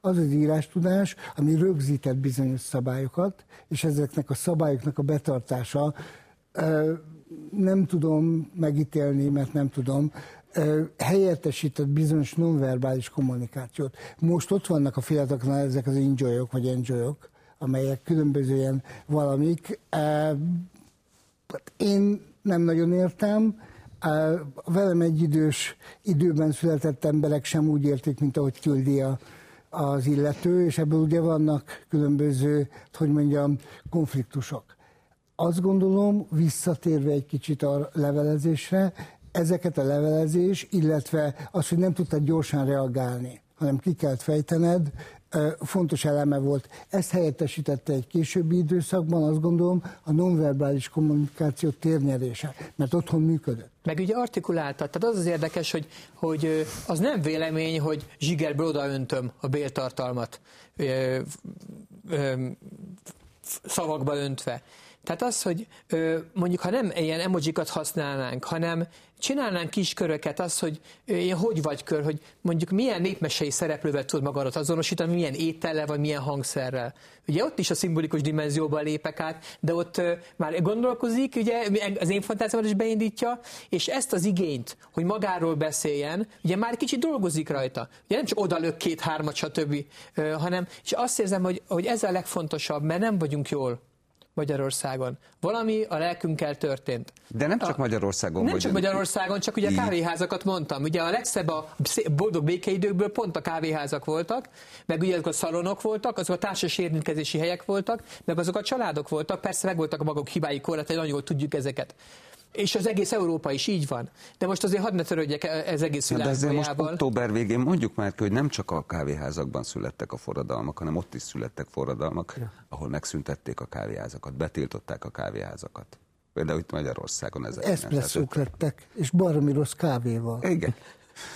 az az írástudás, ami rögzített bizonyos szabályokat, és ezeknek a szabályoknak a betartása nem tudom megítélni, mert nem tudom, helyettesített bizonyos nonverbális kommunikációt. Most ott vannak a fiataloknál ezek az enjoyok, vagy enjoyok, amelyek különböző ilyen valamik. Hát én nem nagyon értem, velem egy idős időben született emberek sem úgy értik, mint ahogy küldi a, az illető, és ebből ugye vannak különböző, hogy mondjam, konfliktusok. Azt gondolom, visszatérve egy kicsit a levelezésre, ezeket a levelezés, illetve az, hogy nem tudtad gyorsan reagálni, hanem ki kellett fejtened, fontos eleme volt. Ezt helyettesítette egy későbbi időszakban, azt gondolom, a nonverbális kommunikáció térnyerése, mert otthon működött. Meg ugye artikuláltad, tehát az az érdekes, hogy, hogy az nem vélemény, hogy zsigerből odaöntöm a béltartalmat ö, ö, szavakba öntve. Tehát az, hogy mondjuk, ha nem ilyen emojikat használnánk, hanem csinálnánk kis köröket, az, hogy hogy vagy kör, hogy mondjuk milyen népmesei szereplővel tud magadat azonosítani, milyen étellel, vagy milyen hangszerrel. Ugye ott is a szimbolikus dimenzióba lépek át, de ott már gondolkozik, ugye az én fantáziámat is beindítja, és ezt az igényt, hogy magáról beszéljen, ugye már kicsit dolgozik rajta. Ugye nem csak odalök két-hármat, stb., hanem, és azt érzem, hogy, hogy ez a legfontosabb, mert nem vagyunk jól Magyarországon. Valami a lelkünkkel történt. De nem csak a, Magyarországon. Nem vagy csak Magyarországon, csak ugye a kávéházakat mondtam. Ugye a legszebb a boldog békeidőkből pont a kávéházak voltak, meg ugye azok a szalonok voltak, azok a társas érintkezési helyek voltak, meg azok a családok voltak, persze meg voltak a maguk hibái korlátai, nagyon jól tudjuk ezeket. És az egész Európa is így van. De most azért hadd ne törődjek ez egész Na, de ezért most október végén mondjuk már ki, hogy nem csak a kávéházakban születtek a forradalmak, hanem ott is születtek forradalmak, ahol megszüntették a kávéházakat, betiltották a kávéházakat. Például itt Magyarországon ez Eszpresszók lettek, és baromi rossz kávéval. Igen.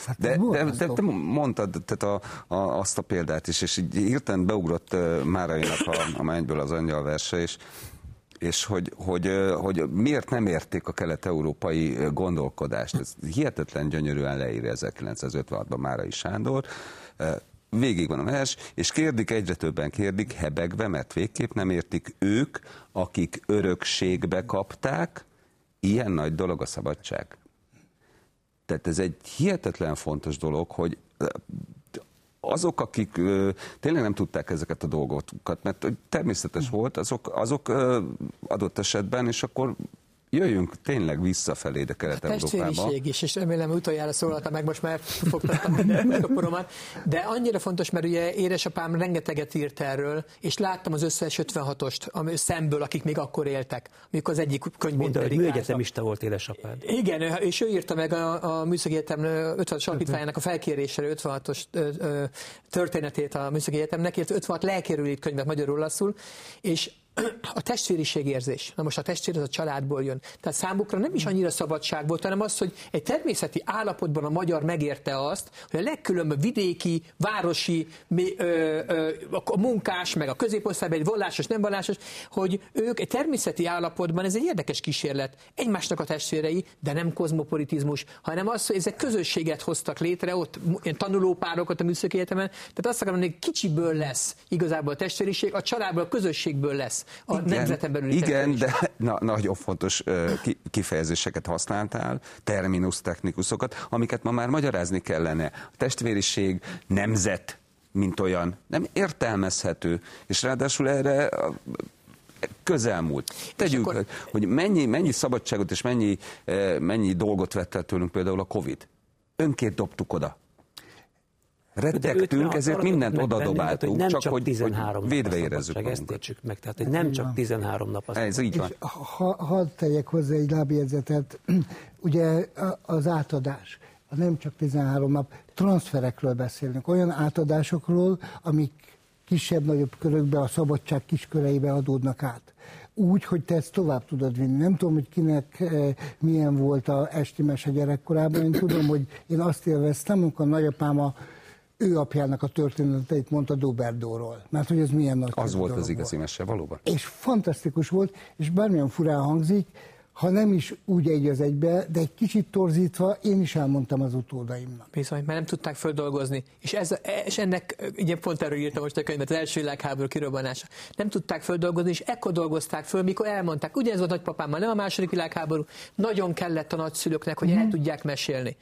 Hát De, de, de te mondtad tehát a, a, azt a példát is, és így hirtelen beugrott uh, Márainak a, a Mennyből az angyal verse, és, és hogy, hogy, hogy miért nem érték a kelet-európai gondolkodást. Ez hihetetlen gyönyörűen leírja 1956-ban Márai Sándor. Végig van a vers, és kérdik, egyre többen kérdik, hebegve, mert végképp nem értik ők, akik örökségbe kapták, ilyen nagy dolog a szabadság. Tehát ez egy hihetetlen fontos dolog, hogy azok, akik tényleg nem tudták ezeket a dolgokat, mert természetes volt, azok, azok adott esetben, és akkor jöjjünk tényleg visszafelé, de Kelet-Európába. Testvériség is, és remélem utoljára szólaltam meg, most már fogtattam a poromat, de annyira fontos, mert ugye édesapám rengeteget írt erről, és láttam az összes 56-ost ami szemből, akik még akkor éltek, mikor az egyik könyvben Mondta, hogy műegyetemista volt édesapád. Igen, és ő írta meg a, a Műszaki Egyetem 56 alapítványának a felkérésére 56-os történetét a Műszaki Egyetemnek, illetve 56 lelkérőlét könyvet magyarul laszul, és a testvériség érzés. Na most a testvér az a családból jön. Tehát számukra nem is annyira szabadság volt, hanem az, hogy egy természeti állapotban a magyar megérte azt, hogy a legkülönbözőbb vidéki, városi, ö, ö, a munkás, meg a középosztályban, egy vallásos, nem vallásos, hogy ők egy természeti állapotban, ez egy érdekes kísérlet, egymásnak a testvérei, de nem kozmopolitizmus, hanem az, hogy ezek közösséget hoztak létre, ott ilyen tanulópárokat a műszaki egyetemen, tehát azt akarom, hogy kicsiből lesz igazából a testvériség, a családból, a közösségből lesz a igen, nemzeten belül. Igen, de na, nagyon fontos kifejezéseket használtál, terminus technikusokat, amiket ma már magyarázni kellene. A testvériség, nemzet, mint olyan, nem értelmezhető, és ráadásul erre közelmúlt. Tegyük, akkor... hogy mennyi, mennyi szabadságot és mennyi, mennyi dolgot vett el tőlünk például a Covid. Önként dobtuk oda rettegtünk, ezért mindent odadobáltunk, nem csak, csak hogy, 13 hogy védve érezzük Ezt értsük meg, tehát hogy nem csak 13 nap az. Ez így van. Ha, hadd tegyek hozzá egy lábjegyzetet, ugye az átadás, nem csak 13 nap, transferekről beszélünk, olyan átadásokról, amik kisebb-nagyobb körökbe, a szabadság kisköreibe adódnak át úgy, hogy te ezt tovább tudod vinni. Nem tudom, hogy kinek eh, milyen volt a esti mese gyerekkorában. Én tudom, hogy én azt élveztem, amikor a nagyapám a ő apjának a történeteit mondta Doberdóról. Mert hogy ez milyen nagy Az volt az igazi mese, valóban. És fantasztikus volt, és bármilyen furán hangzik, ha nem is úgy egy az egybe, de egy kicsit torzítva, én is elmondtam az utódaimnak. Bizony, mert nem tudták földolgozni. És, ez, és ennek, ugye pont erről írtam most a könyvet, az első világháború kirobbanása. Nem tudták földolgozni, és ekkor dolgozták föl, mikor elmondták. Ugyanez volt nagypapámmal, nem a második világháború. Nagyon kellett a nagyszülőknek, hogy mm. el tudják mesélni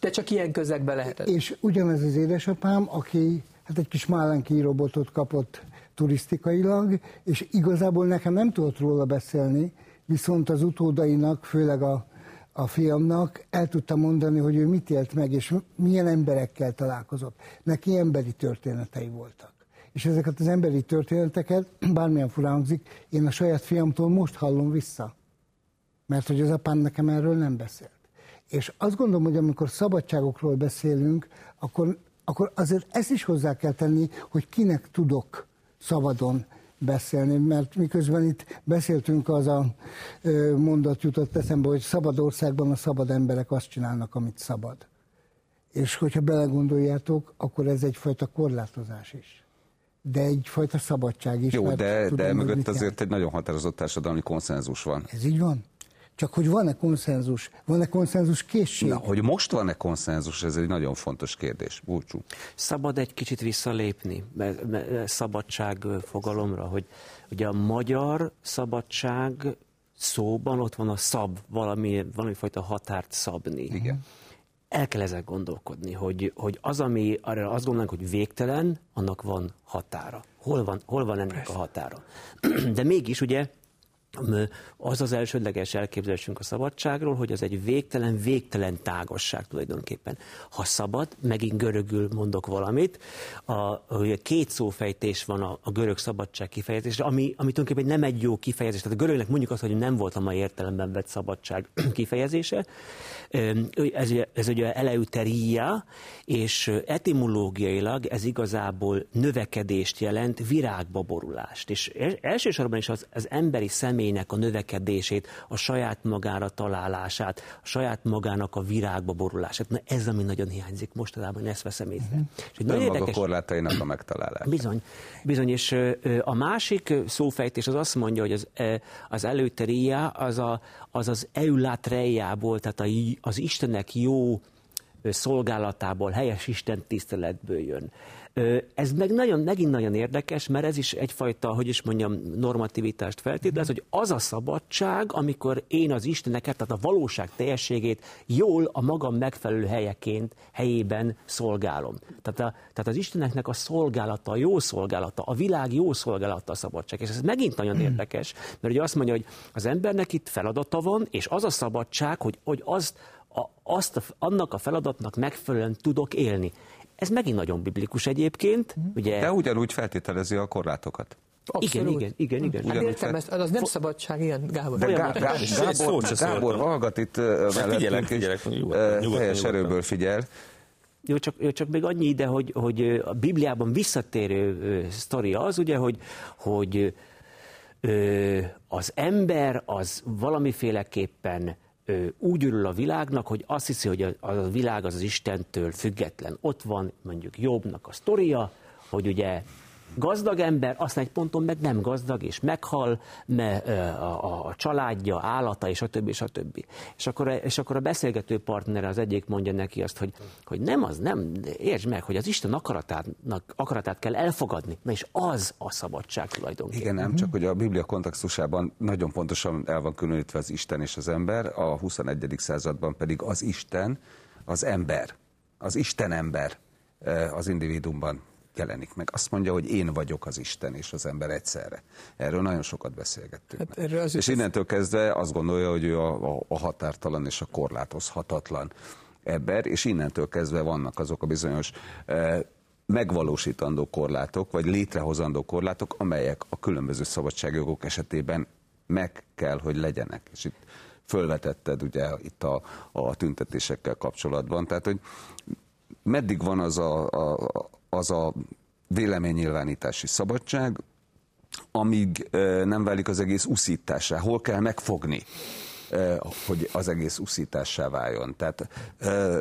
de csak ilyen közegben lehetett. És ugyanez az édesapám, aki hát egy kis málenki robotot kapott turisztikailag, és igazából nekem nem tudott róla beszélni, viszont az utódainak, főleg a, a fiamnak el tudta mondani, hogy ő mit élt meg, és milyen emberekkel találkozott. Neki emberi történetei voltak. És ezeket az emberi történeteket, bármilyen furán hangzik, én a saját fiamtól most hallom vissza. Mert hogy az apám nekem erről nem beszél. És azt gondolom, hogy amikor szabadságokról beszélünk, akkor, akkor azért ezt is hozzá kell tenni, hogy kinek tudok szabadon beszélni, mert miközben itt beszéltünk, az a mondat jutott eszembe, hogy szabad országban a szabad emberek azt csinálnak, amit szabad. És hogyha belegondoljátok, akkor ez egyfajta korlátozás is. De egyfajta szabadság is. Jó, de, tudom, de mögött azért egy nagyon határozott társadalmi konszenzus van. Ez így van? Csak hogy van-e konszenzus, van-e konszenzus készség? Na, hogy most van-e konszenzus, ez egy nagyon fontos kérdés. Búcsú. Szabad egy kicsit visszalépni szabadság fogalomra, hogy ugye a magyar szabadság szóban ott van a szab, valami, valami fajta határt szabni. Igen. El kell ezek gondolkodni, hogy, hogy az, ami arra azt gondolnánk, hogy végtelen, annak van határa. Hol van, hol van ennek a határa? De mégis ugye az az elsődleges elképzelésünk a szabadságról, hogy az egy végtelen, végtelen tágosság tulajdonképpen. Ha szabad, megint görögül mondok valamit, a, a két szófejtés van a, a görög szabadság kifejezésre, ami, ami tulajdonképpen nem egy jó kifejezés. Tehát a görögnek mondjuk azt, hogy nem volt a mai értelemben vett szabadság kifejezése. Ez, ez ugye eleuteria, és etimológiailag ez igazából növekedést jelent, virágba borulást. És elsősorban is az, az emberi személy személynek a növekedését, a saját magára találását, a saját magának a virágba borulását. Na ez, ami nagyon hiányzik mostanában, ezt veszem észre. Uh-huh. És egy nagyon érdekes... korlátainak a megtalálása. Bizony, bizony, és a másik szófejtés az azt mondja, hogy az, az előteria az, a, az az eulatreiából, tehát a, az Istenek jó szolgálatából, helyes Isten tiszteletből jön. Ez meg nagyon, megint nagyon érdekes, mert ez is egyfajta, hogy is mondjam, normativitást feltételez, hogy az a szabadság, amikor én az Isteneket, tehát a valóság teljességét jól a magam megfelelő helyeként, helyében szolgálom. Tehát, a, tehát az Isteneknek a szolgálata, a jó szolgálata, a világ jó szolgálata a szabadság. És ez megint nagyon érdekes, mert ugye azt mondja, hogy az embernek itt feladata van, és az a szabadság, hogy, hogy azt, a, azt annak a feladatnak megfelelően tudok élni. Ez megint nagyon biblikus egyébként. Ugye... De ugyanúgy feltételezi a korlátokat. Igen, igen, igen, igen. Hát értem, ez, az nem szabadság, ilyen, Gábor. De Gá, Gá, Gábor, Gábor hallgat itt mellettünk, és teljes erőből figyel. Jó, csak, jó, csak még annyi ide, hogy, hogy a Bibliában visszatérő sztori az, ugye, hogy, hogy ö, az ember az valamiféleképpen úgy örül a világnak, hogy azt hiszi, hogy a, a világ az az Istentől független. Ott van mondjuk Jobbnak a sztoria, hogy ugye gazdag ember, aztán egy ponton meg nem gazdag, és meghal mert a, a, a családja, állata, és a többi, és a többi. És akkor, és akkor a beszélgető partnere az egyik mondja neki azt, hogy, hogy nem az, nem, értsd meg, hogy az Isten akaratának, akaratát kell elfogadni, na és az a szabadság tulajdonképpen. Igen, nem csak, hogy a Biblia kontextusában nagyon pontosan el van különítve az Isten és az ember, a 21. században pedig az Isten, az ember, az Isten ember az individumban jelenik meg. Azt mondja, hogy én vagyok az Isten és az ember egyszerre. Erről nagyon sokat beszélgettünk. Hát erről az és innentől kezdve azt gondolja, hogy ő a, a, a határtalan és a korlátozhatatlan ember, és innentől kezdve vannak azok a bizonyos e, megvalósítandó korlátok, vagy létrehozandó korlátok, amelyek a különböző szabadságjogok esetében meg kell, hogy legyenek. És itt fölvetetted ugye itt a, a tüntetésekkel kapcsolatban. Tehát, hogy meddig van az a, a, az a véleménynyilvánítási szabadság, amíg nem válik az egész uszítássá. Hol kell megfogni, hogy az egész uszítássá váljon. Tehát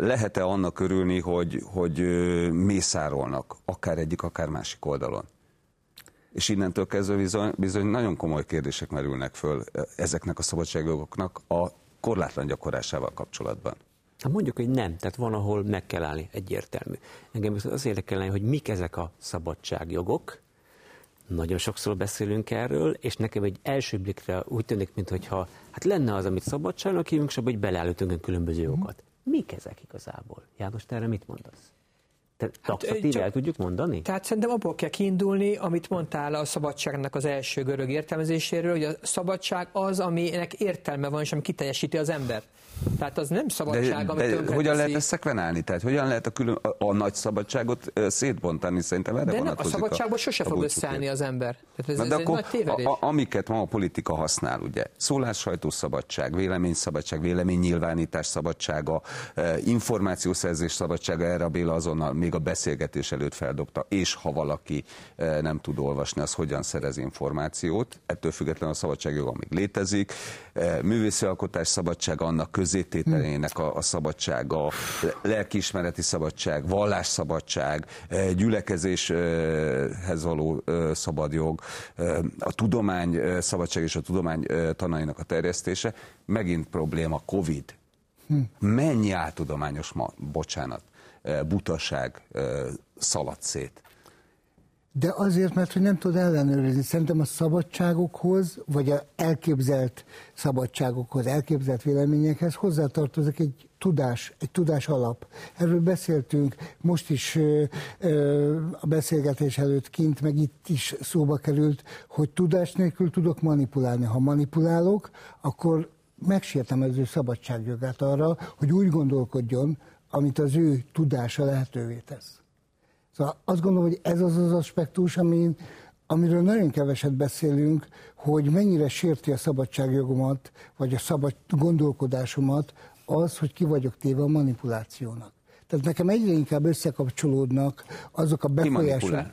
lehet-e annak örülni, hogy, hogy mészárolnak akár egyik, akár másik oldalon? És innentől kezdve bizony, bizony nagyon komoly kérdések merülnek föl ezeknek a szabadságjogoknak a korlátlan gyakorlásával kapcsolatban. Hát mondjuk, hogy nem, tehát van, ahol meg kell állni, egyértelmű. Engem az érdekelne, hogy mik ezek a szabadságjogok, nagyon sokszor beszélünk erről, és nekem egy első blikre úgy tűnik, mintha hát lenne az, amit szabadságnak hívunk, és hogy beleállítunk különböző jogokat. Mik ezek igazából? János, te erre mit mondasz? taxatív hát, el tudjuk mondani? Tehát szerintem abból kell kiindulni, amit mondtál a szabadságnak az első görög értelmezéséről, hogy a szabadság az, aminek értelme van, és ami kiteljesíti az ember. Tehát az nem szabadság, de, amit de hogyan lehet ezt szekvenálni? Tehát hogyan lehet a, külön, a, a nagy szabadságot szétbontani? Szerintem erre De nem, a szabadságból sose a fog összeállni az ember. Tehát ez, de ez akkor egy nagy tévedés. A, a, amiket ma a politika használ, ugye, szólásszabadság, véleményszabadság, véleménynyilvánítás szabadsága, információszerzés szabadsága, erre a Béla azonnal még a beszélgetés előtt feldobta, és ha valaki nem tud olvasni, az hogyan szerez információt. Ettől függetlenül a szabadságjoga még létezik. Művészi alkotás szabadsága, annak közétételének a, a szabadsága, lelkiismereti szabadság, vallásszabadság, gyülekezéshez való szabadjog, a tudomány szabadság és a tudomány tanainak a terjesztése. Megint probléma Covid. Mennyi áltudományos ma, bocsánat, butaság szaladt szét. De azért, mert hogy nem tud ellenőrizni. Szerintem a szabadságokhoz, vagy a elképzelt szabadságokhoz, elképzelt véleményekhez hozzátartozik egy tudás, egy tudás alap. Erről beszéltünk most is a beszélgetés előtt kint, meg itt is szóba került, hogy tudás nélkül tudok manipulálni. Ha manipulálok, akkor megsértem az ő szabadságjogát arra, hogy úgy gondolkodjon, amit az ő tudása lehetővé tesz. Szóval azt gondolom, hogy ez az az aspektus, amin, amiről nagyon keveset beszélünk, hogy mennyire sérti a szabadságjogomat, vagy a szabad gondolkodásomat az, hogy ki vagyok téve a manipulációnak. Tehát nekem egyre inkább összekapcsolódnak azok a befolyások.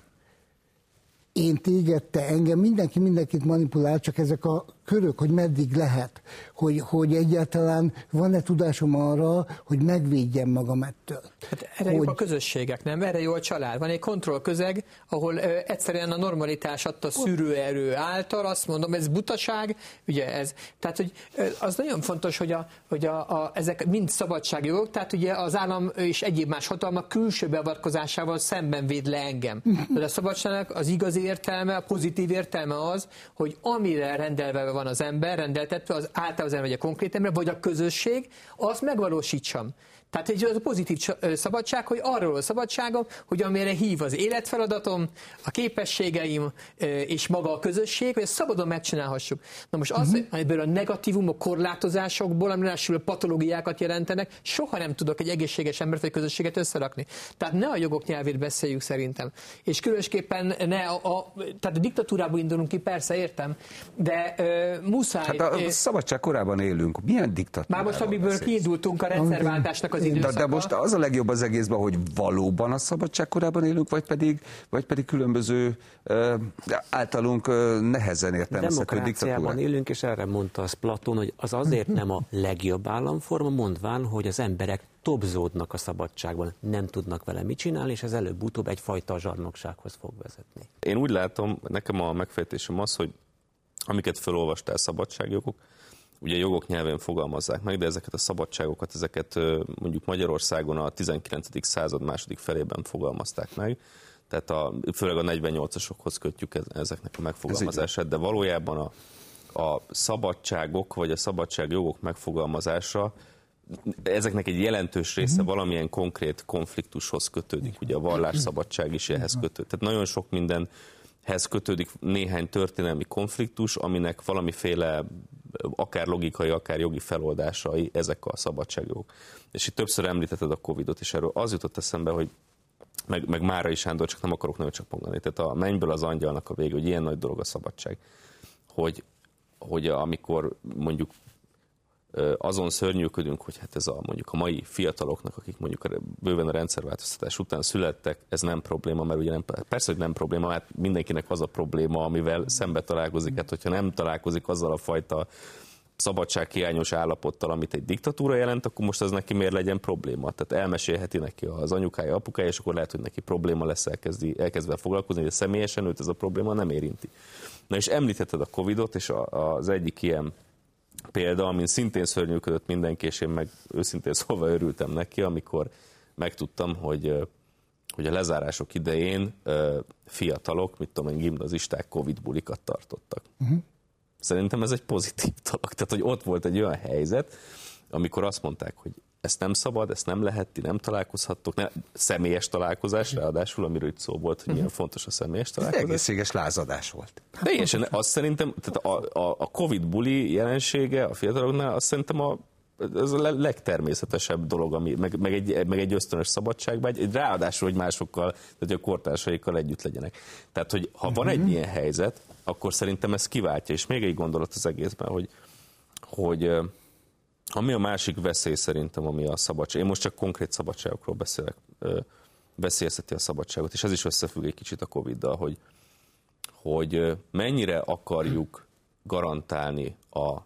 Én téged, te engem, mindenki mindenkit manipulál, csak ezek a körök, hogy meddig lehet, hogy, hogy egyáltalán van-e tudásom arra, hogy megvédjem magam ettől. Hát erre hogy... jó a közösségek, nem? Erre jó a család. Van egy kontrollközeg, ahol ö, egyszerűen a normalitás adta szűrőerő által azt mondom, ez butaság, ugye ez. Tehát, hogy ö, az nagyon fontos, hogy, a, hogy a, a, ezek mind szabadságjogok, tehát ugye az állam és egyéb más hatalmak külső beavatkozásával szemben véd le engem. De a szabadságnak az igazi értelme, a pozitív értelme az, hogy amire rendelve van az ember, rendeltetve, az által az ember, vagy a konkrét ember, vagy a közösség, azt megvalósítsam. Tehát egy az a pozitív szabadság, hogy arról a szabadságom, hogy amire hív az életfeladatom, a képességeim és maga a közösség, hogy ezt szabadon megcsinálhassuk. Na most az, uh-huh. ebből a negatívumok, korlátozásokból, ami a patológiákat jelentenek, soha nem tudok egy egészséges embert vagy közösséget összerakni. Tehát ne a jogok nyelvét beszéljük szerintem. És különösképpen ne a, a tehát a diktatúrából indulunk ki, persze értem, de uh, muszáj. Hát a szabadság korában élünk. Milyen diktatúra? Már most, amiből kiindultunk a rendszerváltásnak az időszaka. De, de most az a legjobb az egészben, hogy valóban a szabadság korában élünk, vagy pedig, vagy pedig különböző általunk uh, nehezen értelmezhető diktatúrák. élünk, és erre mondta az Platon, hogy az azért nem a legjobb államforma, mondván, hogy az emberek tobzódnak a szabadságban, nem tudnak vele mit csinálni, és ez előbb-utóbb egyfajta zsarnoksághoz fog vezetni. Én úgy látom, nekem a megfejtésem az, hogy amiket felolvastál szabadságjogok, ugye jogok nyelven fogalmazzák meg, de ezeket a szabadságokat, ezeket mondjuk Magyarországon a 19. század második felében fogalmazták meg, tehát a, főleg a 48-asokhoz kötjük ezeknek a megfogalmazását, de valójában a, a szabadságok vagy a szabadságjogok megfogalmazása ezeknek egy jelentős része mhm. valamilyen konkrét konfliktushoz kötődik, ugye a vallásszabadság is ehhez kötődik. Tehát nagyon sok mindenhez kötődik néhány történelmi konfliktus, aminek valamiféle akár logikai, akár jogi feloldásai ezek a szabadságjogok. És itt többször említetted a Covid-ot, és erről az jutott eszembe, hogy meg, meg Márai Sándor, csak nem akarok nagyon csak mondani, tehát a mennyből az angyalnak a vége, hogy ilyen nagy dolog a szabadság, hogy, hogy amikor mondjuk azon szörnyűködünk, hogy hát ez a mondjuk a mai fiataloknak, akik mondjuk bőven a rendszerváltoztatás után születtek, ez nem probléma, mert ugye nem, persze, hogy nem probléma, hát mindenkinek az a probléma, amivel szembe találkozik, hát hogyha nem találkozik azzal a fajta szabadsághiányos állapottal, amit egy diktatúra jelent, akkor most az neki miért legyen probléma? Tehát elmesélheti neki az anyukája, apukája, és akkor lehet, hogy neki probléma lesz elkezdi, elkezdve foglalkozni, de személyesen őt ez a probléma nem érinti. Na és említetted a Covid-ot, és az egyik ilyen példa, amin szintén szörnyűködött mindenki, és én meg őszintén szólva örültem neki, amikor megtudtam, hogy hogy a lezárások idején fiatalok, mit tudom én, gimnazisták Covid bulikat tartottak. Uh-huh. Szerintem ez egy pozitív dolog. Tehát, hogy ott volt egy olyan helyzet, amikor azt mondták, hogy ezt nem szabad, ezt nem lehet, ti nem találkozhattok, ne, személyes találkozás, ráadásul, amiről itt szó volt, hogy milyen mhm. fontos a személyes találkozás. Ez egészséges lázadás volt. Teljesen, azt szerintem, tehát a, a, a Covid buli jelensége a fiataloknál, azt szerintem a ez a legtermészetesebb dolog, ami, meg, meg, egy, meg egy ösztönös szabadságban, egy, egy ráadásul, hogy másokkal, tehát hogy a kortársaikkal együtt legyenek. Tehát, hogy ha van egy mhm. ilyen helyzet, akkor szerintem ez kiváltja, és még egy gondolat az egészben, hogy, hogy ami a másik veszély szerintem, ami a szabadság. Én most csak konkrét szabadságokról beszélek, veszélyezteti a szabadságot, és ez is összefügg egy kicsit a Covid-dal, hogy, hogy mennyire akarjuk garantálni a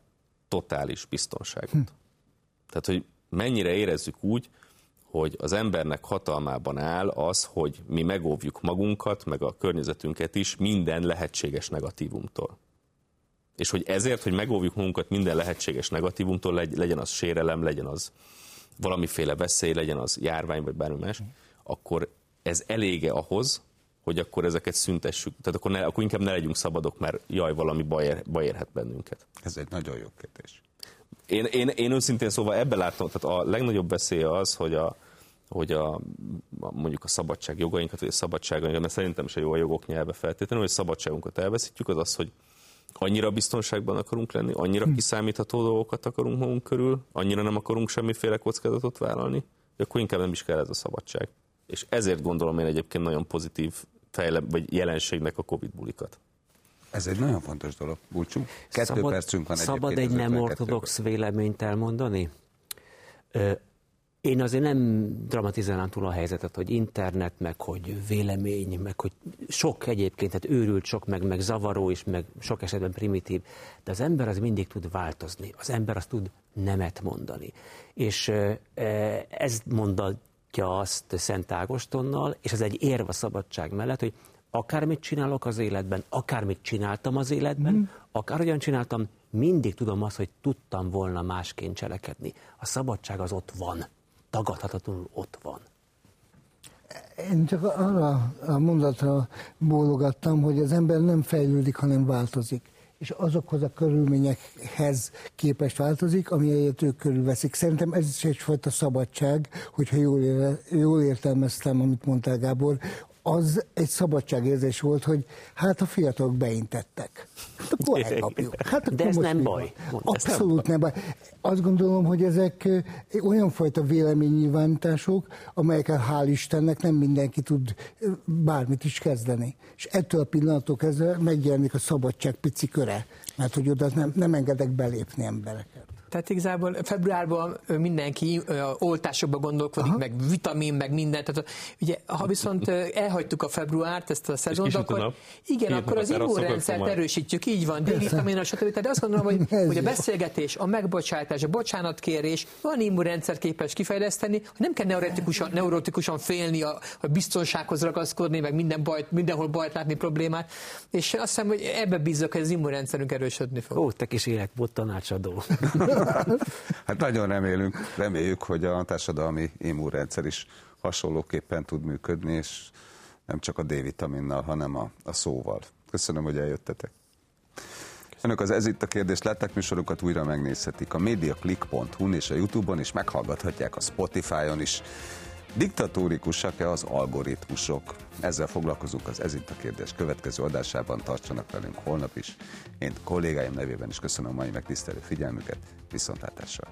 totális biztonságot. Hm. Tehát, hogy mennyire érezzük úgy, hogy az embernek hatalmában áll az, hogy mi megóvjuk magunkat, meg a környezetünket is minden lehetséges negatívumtól és hogy ezért, hogy megóvjuk magunkat minden lehetséges negatívumtól, legyen az sérelem, legyen az valamiféle veszély, legyen az járvány, vagy bármi más, akkor ez elége ahhoz, hogy akkor ezeket szüntessük. Tehát akkor, ne, akkor inkább ne legyünk szabadok, mert jaj, valami baj, ér, baj érhet bennünket. Ez egy nagyon jó kérdés. Én, én, én őszintén szóval ebben látom, tehát a legnagyobb veszélye az, hogy a, hogy a, mondjuk a szabadság jogainkat, vagy a szabadságainkat, mert szerintem se jó a jogok nyelve feltétlenül, hogy a szabadságunkat elveszítjük, az az, hogy annyira biztonságban akarunk lenni, annyira hm. kiszámítható dolgokat akarunk magunk körül, annyira nem akarunk semmiféle kockázatot vállalni, akkor inkább nem is kell ez a szabadság. És ezért gondolom én egyébként nagyon pozitív fejle, vagy jelenségnek a Covid bulikat. Ez egy nagyon fontos dolog, Bulcsú. Kettő szabad, percünk van Szabad egy nem ortodox véleményt elmondani? Én azért nem dramatizálnám túl a helyzetet, hogy internet, meg hogy vélemény, meg hogy sok egyébként, tehát őrült sok, meg, meg zavaró is, meg sok esetben primitív, de az ember az mindig tud változni, az ember az tud nemet mondani. És ez mondatja azt Szent Ágostonnal, és ez egy érv a szabadság mellett, hogy akármit csinálok az életben, akármit csináltam az életben, mm. akárhogyan csináltam, mindig tudom azt, hogy tudtam volna másként cselekedni. A szabadság az ott van tagadhatatlanul ott van. Én csak arra a mondatra bólogattam, hogy az ember nem fejlődik, hanem változik és azokhoz a körülményekhez képest változik, amelyet ők körülveszik. Szerintem ez is egyfajta szabadság, hogyha jól, jól értelmeztem, amit mondtál Gábor, az egy szabadságérzés volt, hogy hát a fiatalok beintettek. Hát akkor elkapjuk. Hát De ez nem baj. Abszolút nem baj. Azt gondolom, hogy ezek olyan fajta véleménynyilvánítások, amelyekkel hál' Istennek nem mindenki tud bármit is kezdeni. És ettől a pillanatok kezdve megjelenik a szabadság pici köre, mert hogy oda nem, nem engedek belépni embereket. Tehát igazából februárban mindenki oltásokba gondolkodik, Aha. meg vitamin, meg mindent. Tehát, ugye, ha viszont elhagytuk a februárt, ezt a szezont, akkor nap, igen, akkor az immunrendszert erősítjük, így van, D-vitamin, stb. Tehát azt gondolom, hogy, hogy a beszélgetés, a megbocsátás, a bocsánatkérés van immunrendszer képes kifejleszteni, hogy nem kell neurotikusan, neurotikusan félni, a, a biztonsághoz ragaszkodni, meg minden bajt, mindenhol bajt látni, problémát. És azt hiszem, hogy ebbe bízok, hogy az immunrendszerünk erősödni fog. Ó, te kis életbot tanácsadó. hát nagyon remélünk, reméljük, hogy a társadalmi immunrendszer is hasonlóképpen tud működni, és nem csak a D-vitaminnal, hanem a, a szóval. Köszönöm, hogy eljöttetek. Önök az Ez itt a kérdés lettek műsorokat újra megnézhetik a mediaclick.hu-n és a Youtube-on, és meghallgathatják a Spotify-on is. Diktatórikusak-e az algoritmusok? Ezzel foglalkozunk az Ez itt a kérdés következő adásában. Tartsanak velünk holnap is. Én kollégáim nevében is köszönöm a mai megtisztelő figyelmüket viszontlátásra.